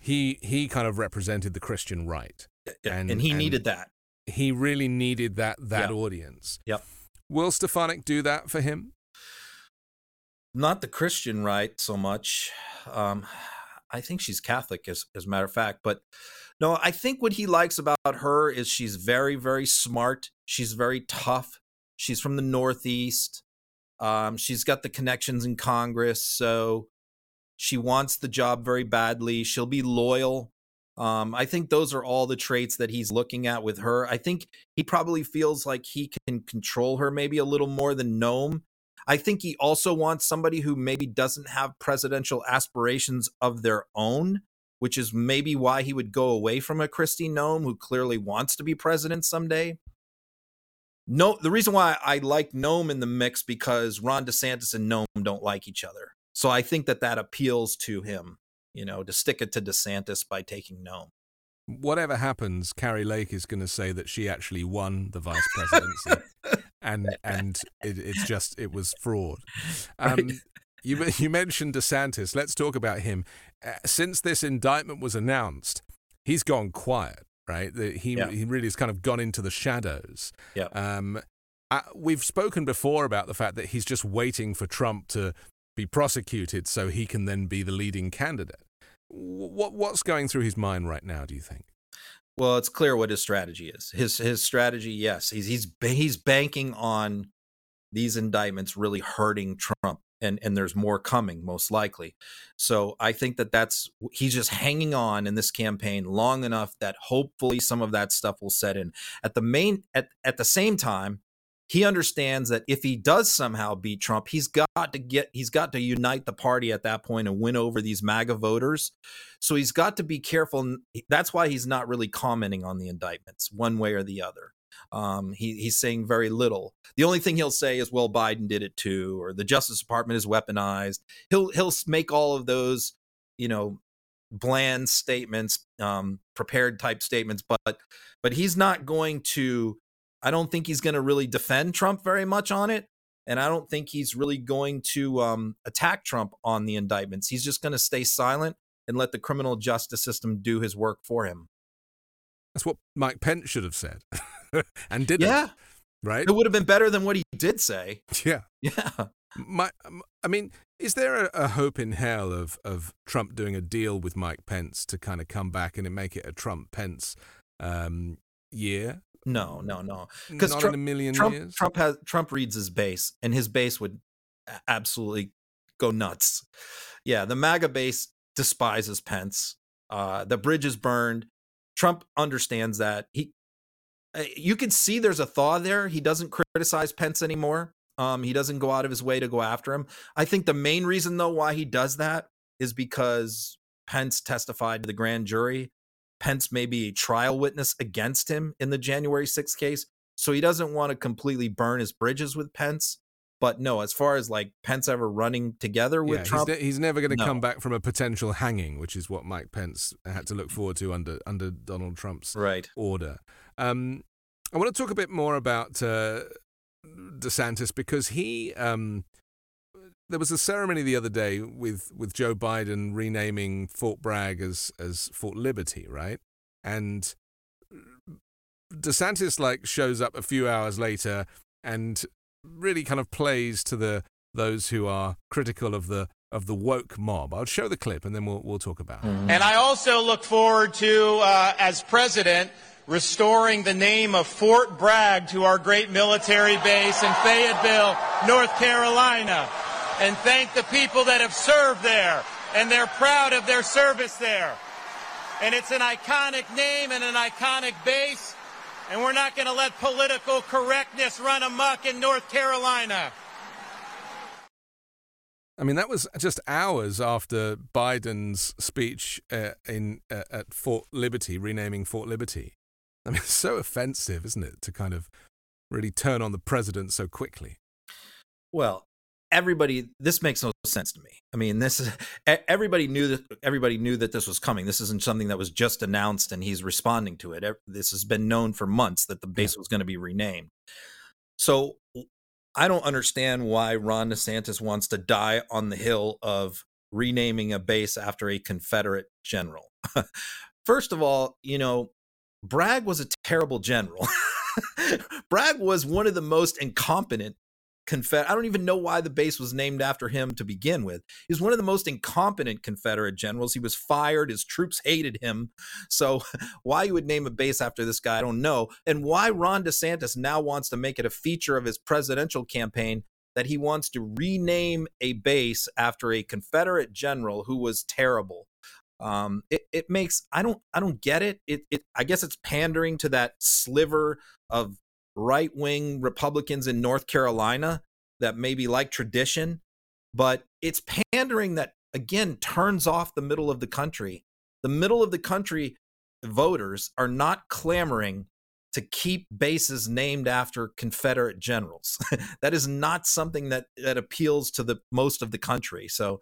[SPEAKER 1] he he kind of represented the Christian right,
[SPEAKER 2] and, and he and needed that.
[SPEAKER 1] He really needed that that audience.
[SPEAKER 2] Yep.
[SPEAKER 1] Will Stefanik do that for him?
[SPEAKER 2] Not the Christian right so much. Um, I think she's Catholic, as as a matter of fact. But no, I think what he likes about her is she's very, very smart. She's very tough. She's from the Northeast. Um, she's got the connections in Congress, so she wants the job very badly. She'll be loyal. Um, I think those are all the traits that he's looking at with her. I think he probably feels like he can control her maybe a little more than Noem. I think he also wants somebody who maybe doesn't have presidential aspirations of their own, which is maybe why he would go away from a Kristi Noem who clearly wants to be president someday. No, the reason why I like Noem in the mix because Ron DeSantis and Noem don't like each other. So I think that that appeals to him, you know, to stick it to DeSantis by taking Noem.
[SPEAKER 1] Whatever happens, Kari Lake is going to say that she actually won the vice presidency, and and it, it's just it was fraud. Um, right. You you mentioned DeSantis. Let's talk about him. Uh, since this indictment was announced, he's gone quiet right? He yeah. he really has kind of gone into the shadows.
[SPEAKER 2] Yeah.
[SPEAKER 1] Um, I, we've spoken before about the fact that he's just waiting for Trump to be prosecuted so he can then be the leading candidate. What what's going through his mind right now? Do you think?
[SPEAKER 2] Well, it's clear what his strategy is. His his strategy, yes, he's he's he's banking on these indictments really hurting Trump and and there's more coming most likely so i think that that's he's just hanging on in this campaign long enough that hopefully some of that stuff will set in at the main at, at the same time he understands that if he does somehow beat trump he's got to get he's got to unite the party at that point and win over these maga voters so he's got to be careful that's why he's not really commenting on the indictments one way or the other um, he, he's saying very little. The only thing he'll say is, "Well, Biden did it too," or "The Justice Department is weaponized." He'll he'll make all of those, you know, bland statements, um, prepared type statements, but but he's not going to. I don't think he's going to really defend Trump very much on it, and I don't think he's really going to um, attack Trump on the indictments. He's just going to stay silent and let the criminal justice system do his work for him.
[SPEAKER 1] That's what Mike Pence should have said. and didn't.
[SPEAKER 2] Yeah.
[SPEAKER 1] Right?
[SPEAKER 2] It would have been better than what he did say.
[SPEAKER 1] Yeah.
[SPEAKER 2] Yeah.
[SPEAKER 1] My, I mean, is there a, a, hope in hell of, of Trump doing a deal with Mike Pence to kind of come back and make it a Trump Pence um, year?
[SPEAKER 2] No, no, no.
[SPEAKER 1] Because Trump, in a million
[SPEAKER 2] Trump,
[SPEAKER 1] years.
[SPEAKER 2] Trump has Trump reads his base, and his base would absolutely go nuts. Yeah, the MAGA base despises Pence. Uh, the bridge is burned. Trump understands that. He uh, you can see there's a thaw there. He doesn't criticize Pence anymore. Um, he doesn't go out of his way to go after him. I think the main reason, though, why he does that is because Pence testified to the grand jury. Pence may be a trial witness against him in the January 6th case. So he doesn't want to completely burn his bridges with Pence. But no, as far as like Pence ever running together with yeah, Trump,
[SPEAKER 1] he's, ne- he's never going to no. come back from a potential hanging, which is what Mike Pence had to look forward to under under Donald Trump's
[SPEAKER 2] right.
[SPEAKER 1] order. Um, I want to talk a bit more about uh, DeSantis because he. Um, there was a ceremony the other day with, with Joe Biden renaming Fort Bragg as as Fort Liberty, right? And DeSantis like shows up a few hours later and really kind of plays to the those who are critical of the of the woke mob. I'll show the clip and then we'll we'll talk about it.
[SPEAKER 9] And I also look forward to, uh, as president, restoring the name of Fort Bragg to our great military base in Fayetteville, North Carolina, and thank the people that have served there, and they're proud of their service there. And it's an iconic name and an iconic base, and we're not going to let political correctness run amok in North Carolina.
[SPEAKER 1] I mean, that was just hours after Biden's speech uh, in uh, at Fort Liberty, renaming Fort Liberty. I mean, it's so offensive, isn't it, to kind of really turn on the president so quickly?
[SPEAKER 2] Well, everybody this makes no sense to me. I mean this is everybody knew that everybody knew that this was coming. This isn't something that was just announced and he's responding to it. This has been known for months that the base was going to be renamed. So i don't understand why ron desantis wants to die on the hill of renaming a base after a confederate general. First of all, you know, Bragg was a terrible general. Bragg was one of the most incompetent Confederate. I don't even know why the base was named after him to begin with. He's one of the most incompetent Confederate generals. He was fired. His troops hated him. So why you would name a base after this guy, I don't know. And why Ron DeSantis now wants to make it a feature of his presidential campaign that he wants to rename a base after a Confederate general who was terrible. Um, it, it makes I don't I don't get it. It it I guess it's pandering to that sliver of right wing Republicans in North Carolina that maybe like tradition, but it's pandering that again turns off the middle of the country. The middle of the country voters are not clamoring to keep bases named after Confederate generals. that is not something that that appeals to the most of the country. So,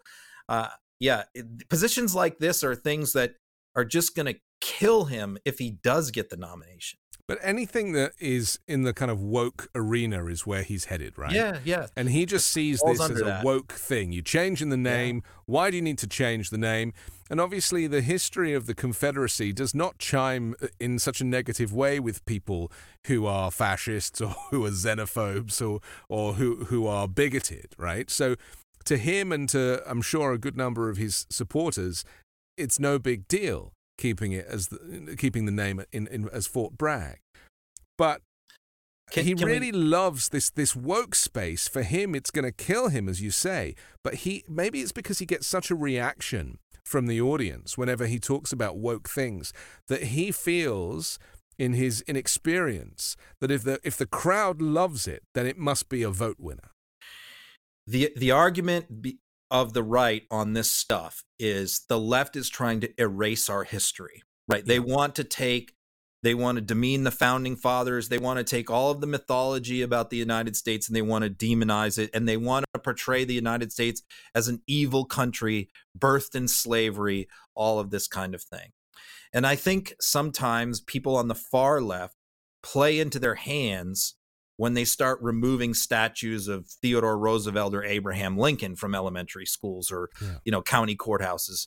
[SPEAKER 2] uh, yeah, it, positions like this are things that are just going to kill him if he does get the nomination.
[SPEAKER 1] But anything that is in the kind of woke arena is where he's headed, right?
[SPEAKER 2] Yeah, yeah.
[SPEAKER 1] And he just sees this as a that. woke thing. You change in the name. Yeah. Why do you need to change the name? And obviously, the history of the Confederacy does not chime uh, in such a negative way with people who are fascists or who are xenophobes or or who who are bigoted, right? So, to him and to I'm sure a good number of his supporters, it's no big deal keeping it as the, keeping the name in, in as Fort Bragg. But can, he can really we... loves this this woke space. For him, it's going to kill him, as you say. But he maybe it's because he gets such a reaction from the audience whenever he talks about woke things that he feels in his inexperience that if the if the crowd loves it, then it must be a vote winner.
[SPEAKER 2] The the argument be, of the right on this stuff is the left is trying to erase our history, right? They want to take, they want to demean the founding fathers. They want to take all of the mythology about the United States and they want to demonize it. And they want to portray the United States as an evil country, birthed in slavery, all of this kind of thing. And I think sometimes people on the far left play into their hands when they start removing statues of Theodore Roosevelt or Abraham Lincoln from elementary schools or yeah. you know county courthouses.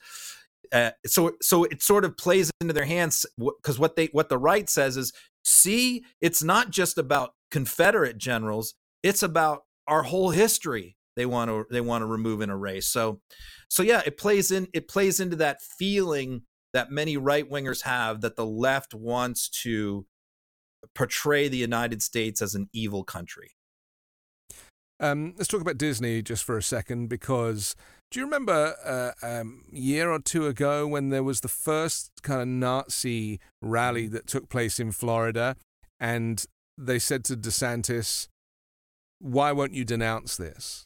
[SPEAKER 2] Uh, so so it sort of plays into their hands because what they what the right says is see it's not just about Confederate generals it's about our whole history they want to they want to remove and erase so so yeah it plays in it plays into that feeling that many right wingers have that the left wants to portray the United States as an evil country.
[SPEAKER 1] Um, let's talk about Disney just for a second because do you remember uh, um, a year or two ago when there was the first kind of Nazi rally that took place in Florida and they said to DeSantis, why won't you denounce this?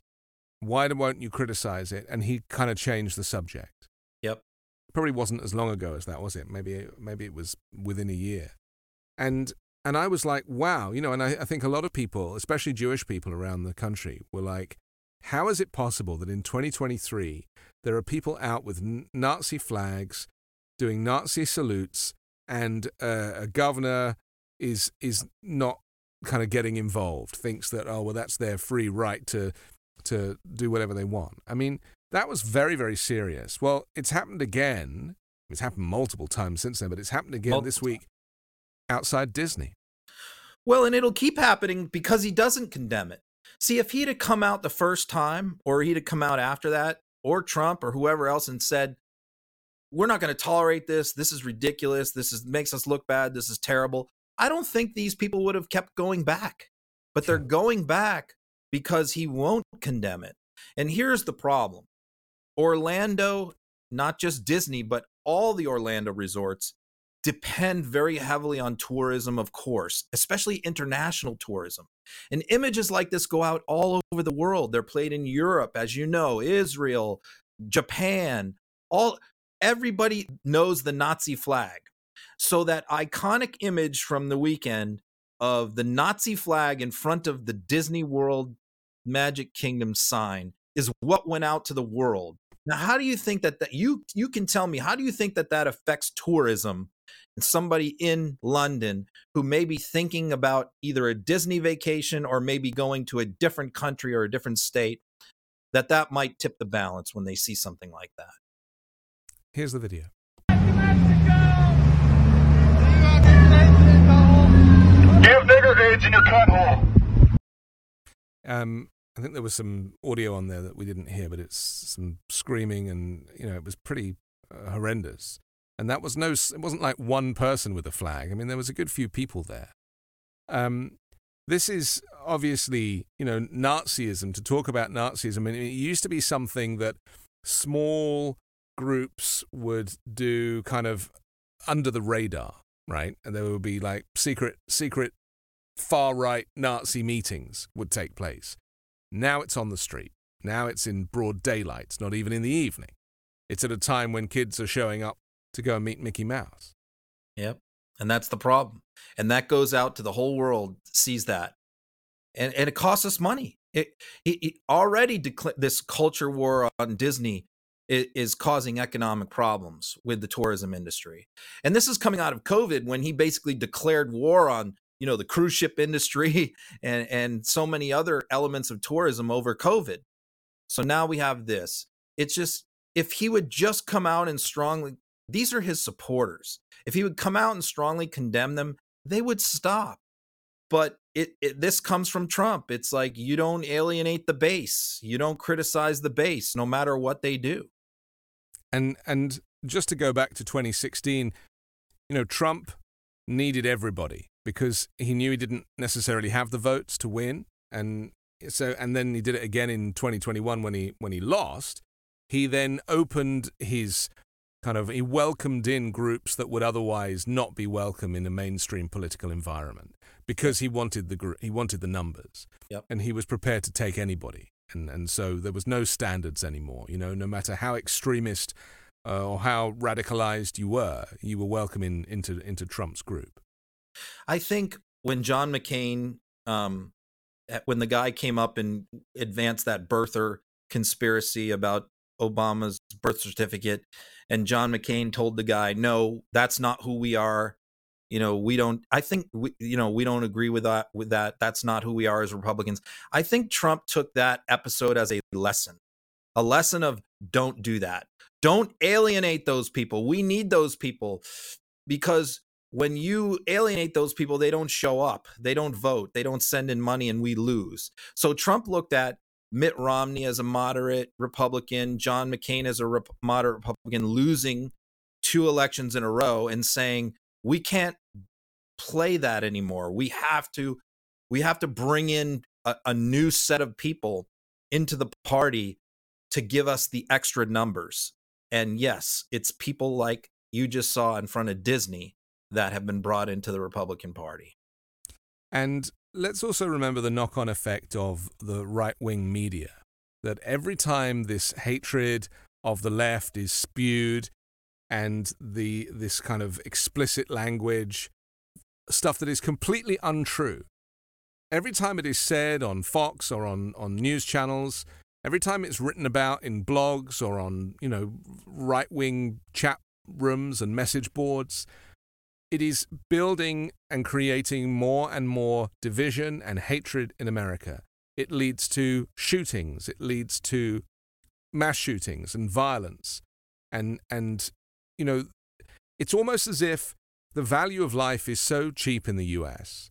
[SPEAKER 1] Why won't you criticize it? And he kind of changed the subject.
[SPEAKER 2] Yep.
[SPEAKER 1] Probably wasn't as long ago as that, was it? Maybe maybe it was within a year. And and I was like, wow, you know, and I, I think a lot of people, especially Jewish people around the country, were like, how is it possible that in 2023 there are people out with Nazi flags doing Nazi salutes and uh, a governor is is not kind of getting involved, thinks that oh well that's their free right to to do whatever they want. I mean that was very very serious. Well, it's happened again. It's happened multiple times since then, but it's happened again this week outside Disney.
[SPEAKER 2] Well, and it'll keep happening because he doesn't condemn it. See, if he'd have come out the first time, or he'd have come out after that, or Trump or whoever else and said, "We're not going to tolerate this. This is ridiculous. This is makes us look bad. This is terrible." I don't think these people would have kept going back. But they're going back because he won't condemn it. And here's the problem. Orlando, not just Disney, but all the Orlando resorts depend very heavily on tourism, of course, especially international tourism. And images like this go out all over the world. They're played in Europe, as you know, Israel, Japan, all everybody knows the Nazi flag. So that iconic image from the weekend of the Nazi flag in front of the Disney World Magic Kingdom sign is what went out to the world. Now, how do you think that, that you you can tell me? How do you think that that affects tourism and somebody in London who may be thinking about either a Disney vacation or maybe going to a different country or a different state, that that might tip the balance when they see something like that.
[SPEAKER 1] Here's the video.
[SPEAKER 10] Give bigger AIDS in your cut hole.
[SPEAKER 1] Um, I think there was some audio on there that we didn't hear, but it's some screaming and you know it was pretty uh, horrendous. And that was no, it wasn't like one person with a flag. I mean, there was a good few people there. Um, this is obviously, you know, Nazism. To talk about Nazism, I mean, it used to be something that small groups would do kind of under the radar, right? And there would be like secret, secret far right Nazi meetings would take place. Now it's on the street. Now it's in broad daylight. It's not even in the evening. It's at a time when kids are showing up to go and meet Mickey Mouse.
[SPEAKER 2] Yep. And that's the problem. And that goes out to the whole world, sees that. And, and it costs us money. It, it, it already decla- this culture war on Disney is, is causing economic problems with the tourism industry. And this is coming out of COVID when he basically declared war on you know the cruise ship industry and and so many other elements of tourism over covid. So now we have this. It's just if he would just come out and strongly these are his supporters. If he would come out and strongly condemn them they would stop. But it, it this comes from trump. It's like you don't alienate the base. You don't criticize the base no matter what they do.
[SPEAKER 1] And and just to go back to 2016 you know trump needed everybody because he knew he didn't necessarily have the votes to win. And so and then he did it again in 2021 when he when he lost. He then opened his kind of he welcomed in groups that would otherwise not be welcome in a mainstream political environment because he wanted the group he wanted the numbers.
[SPEAKER 2] Yep.
[SPEAKER 1] and he was prepared to take anybody. And and so there was no standards anymore. You know no matter how extremist uh, or how radicalized you were you were welcome in, into into Trump's group
[SPEAKER 2] I think when John McCain, um, when the guy came up and advanced that birther conspiracy about Obama's birth certificate, and John McCain told the guy, "No, that's not who we are." You know, we don't. I think we, you know, we don't agree with that. With that, that's not who we are as Republicans. I think Trump took that episode as a lesson, a lesson of don't do that. Don't alienate those people. We need those people because when you alienate those people, they don't show up, they don't vote, they don't send in money, and we lose. So Trump looked at Mitt Romney as a moderate Republican, John McCain as a rep- moderate Republican, losing two elections in a row and saying, we can't play that anymore. We have to we have to bring in a, a new set of people into the party to give us the extra numbers. And yes, it's people like you just saw in front of Disney that have been brought into the Republican Party.
[SPEAKER 1] And let's also remember the knock on effect of the right wing media. That every time this hatred of the left is spewed and the this kind of explicit language, stuff that is completely untrue, every time it is said on Fox or on, on news channels, every time it's written about in blogs or on, you know, right wing chat rooms and message boards, it is building and creating more and more division and hatred in America. It leads to shootings, it leads to mass shootings and violence. And, and you know, it's almost as if the value of life is so cheap in the US.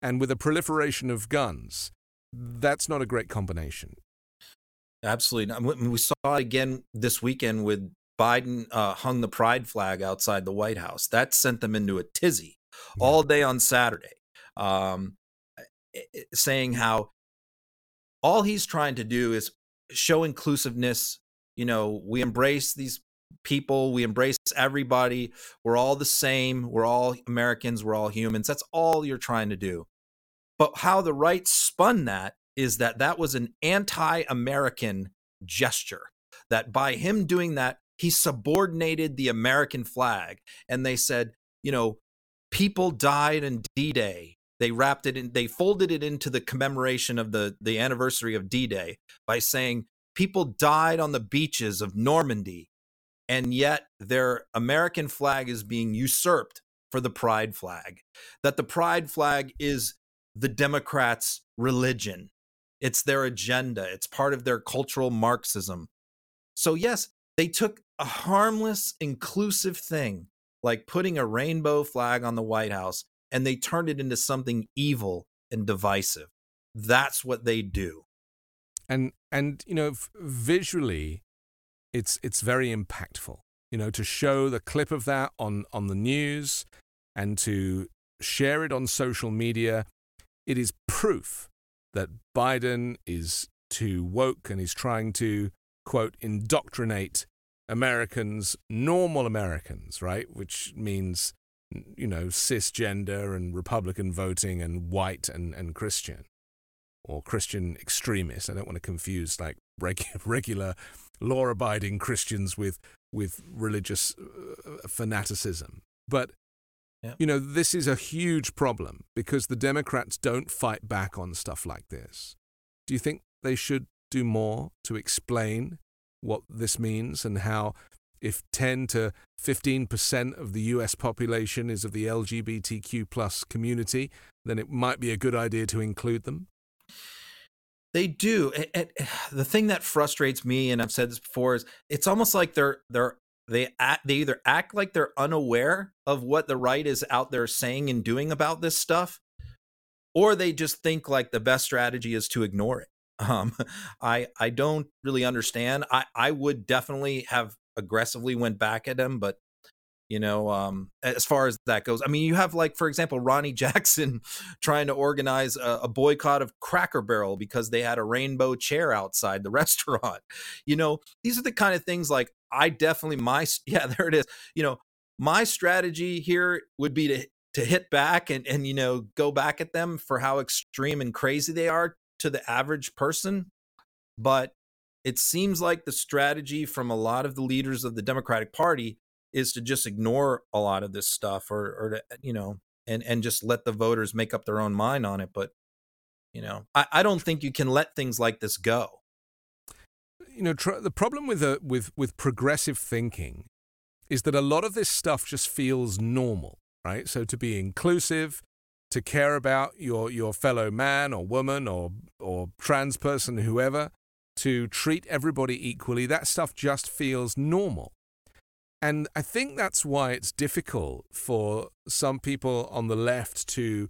[SPEAKER 1] And with a proliferation of guns, that's not a great combination.
[SPEAKER 2] Absolutely. We saw it again this weekend with Biden uh, hung the pride flag outside the White House. That sent them into a tizzy all day on Saturday, um, saying how all he's trying to do is show inclusiveness. You know, we embrace these people, we embrace everybody. We're all the same. We're all Americans. We're all humans. That's all you're trying to do. But how the right spun that is that that was an anti American gesture. That by him doing that, he subordinated the American flag. And they said, you know, people died in D Day. They wrapped it in, they folded it into the commemoration of the, the anniversary of D Day by saying people died on the beaches of Normandy. And yet their American flag is being usurped for the pride flag. That the pride flag is the Democrats' religion. It's their agenda. It's part of their cultural Marxism. So, yes, they took a harmless, inclusive thing like putting a rainbow flag on the White House and they turned it into something evil and divisive. That's what they do.
[SPEAKER 1] And and you know, visually, it's it's very impactful. You know, to show the clip of that on on the news and to share it on social media, it is proof that Biden is too woke and he's trying to quote indoctrinate Americans, normal Americans, right? Which means you know cisgender and Republican voting and white and and Christian or Christian extremists. I don't want to confuse like regular law-abiding Christians with with religious uh, fanaticism. But yeah. you know, this is a huge problem because the Democrats don't fight back on stuff like this. Do you think they should do more to explain what this means and how if 10 to 15% of the US population is of the LGBTQ plus community, then it might be a good idea to include them?
[SPEAKER 2] They do. It, it, the thing that frustrates me, and I've said this before, is it's almost like they're they're they act, they either act like they're unaware of what the right is out there saying and doing about this stuff, or they just think like the best strategy is to ignore it. Um, I I don't really understand. I I would definitely have aggressively went back at him, but you know um, as far as that goes i mean you have like for example Ronny jackson trying to organize a, a, boycott of cracker barrel because they had a rainbow chair outside the restaurant you know these are the kind of things like i definitely my yeah there it is you know my strategy here would be to to hit back and and you know go back at them for how extreme and crazy they are to the average person but it seems like the strategy from a lot of the leaders of the democratic party is to just ignore a lot of this stuff or or to you know and and just let the voters make up their own mind on it but you know i, I don't think you can let things like this go.
[SPEAKER 1] You know tr- the problem with uh, with with progressive thinking is that a lot of this stuff just feels normal right? So to be inclusive to care about your your fellow man or woman or or trans person whoever to treat everybody equally that stuff just feels normal and I think that's why it's difficult for some people on the left to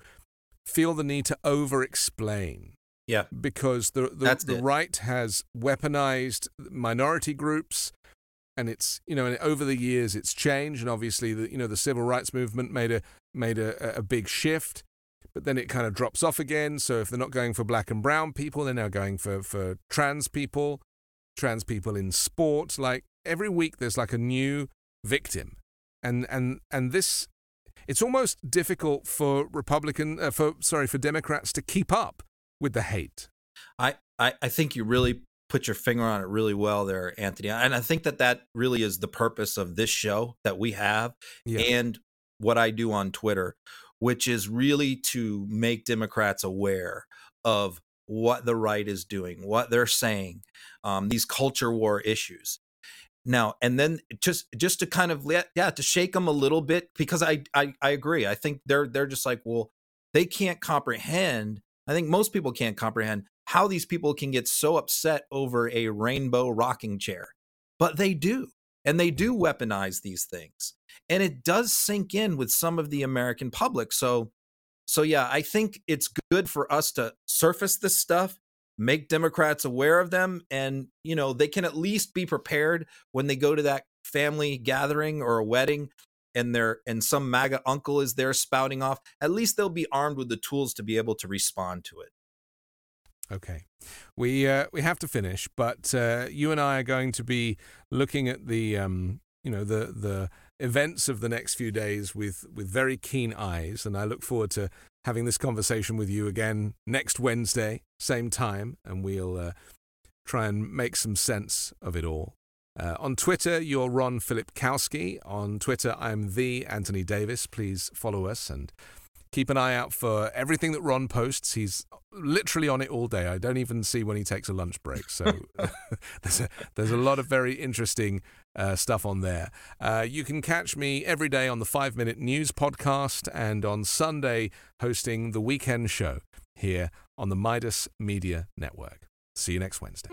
[SPEAKER 1] feel the need to over explain.
[SPEAKER 2] Yeah.
[SPEAKER 1] Because the, the, the right has weaponized minority groups and it's you know and over the years it's changed and obviously the you know the civil rights movement made a made a, a big shift but then it kind of drops off again. So if they're not going for black and brown people they're now going for for trans people trans people in sport. Like every week there's like a new victim, and and and this it's almost difficult for Republican uh, for sorry for Democrats to keep up with the hate.
[SPEAKER 2] I, I I think you really put your finger on it really well there, Anthony, and I think that that really is the purpose of this show that we have yeah. and what I do on Twitter, which is really to make Democrats aware of what the right is doing, what they're saying, um, these culture war issues. Now and then just just to kind of yeah to shake them a little bit because I, I i agree. I think they're they're just like well they can't comprehend i think most people can't comprehend how these people can get so upset over a rainbow rocking chair but they do and they do weaponize these things and it does sink in with some of the american public so so yeah i think it's good for us to surface this stuff make Democrats aware of them and you know they can at least be prepared when they go to that family gathering or a wedding and there and some MAGA uncle is there spouting off, at least they'll be armed with the tools to be able to respond to it.
[SPEAKER 1] Okay, we uh, we have to finish, but uh, you and I are going to be looking at the um, you know the the events of the next few days with with very keen eyes, and I look forward to having this conversation with you again next Wednesday, same time, and we'll uh, try and make some sense of it all. Uh, on Twitter, you're Ron Filipkowski. On Twitter, I'm the Anthony Davis. Please follow us and keep an eye out for everything that Ron posts. He's literally on it all day. I don't even see when he takes a lunch break. So there's a, there's a lot of very interesting uh, stuff on there. Uh, you can catch me every day on the Five Minute News podcast and on Sunday hosting the weekend show here on the Midas Media Network. See you next Wednesday.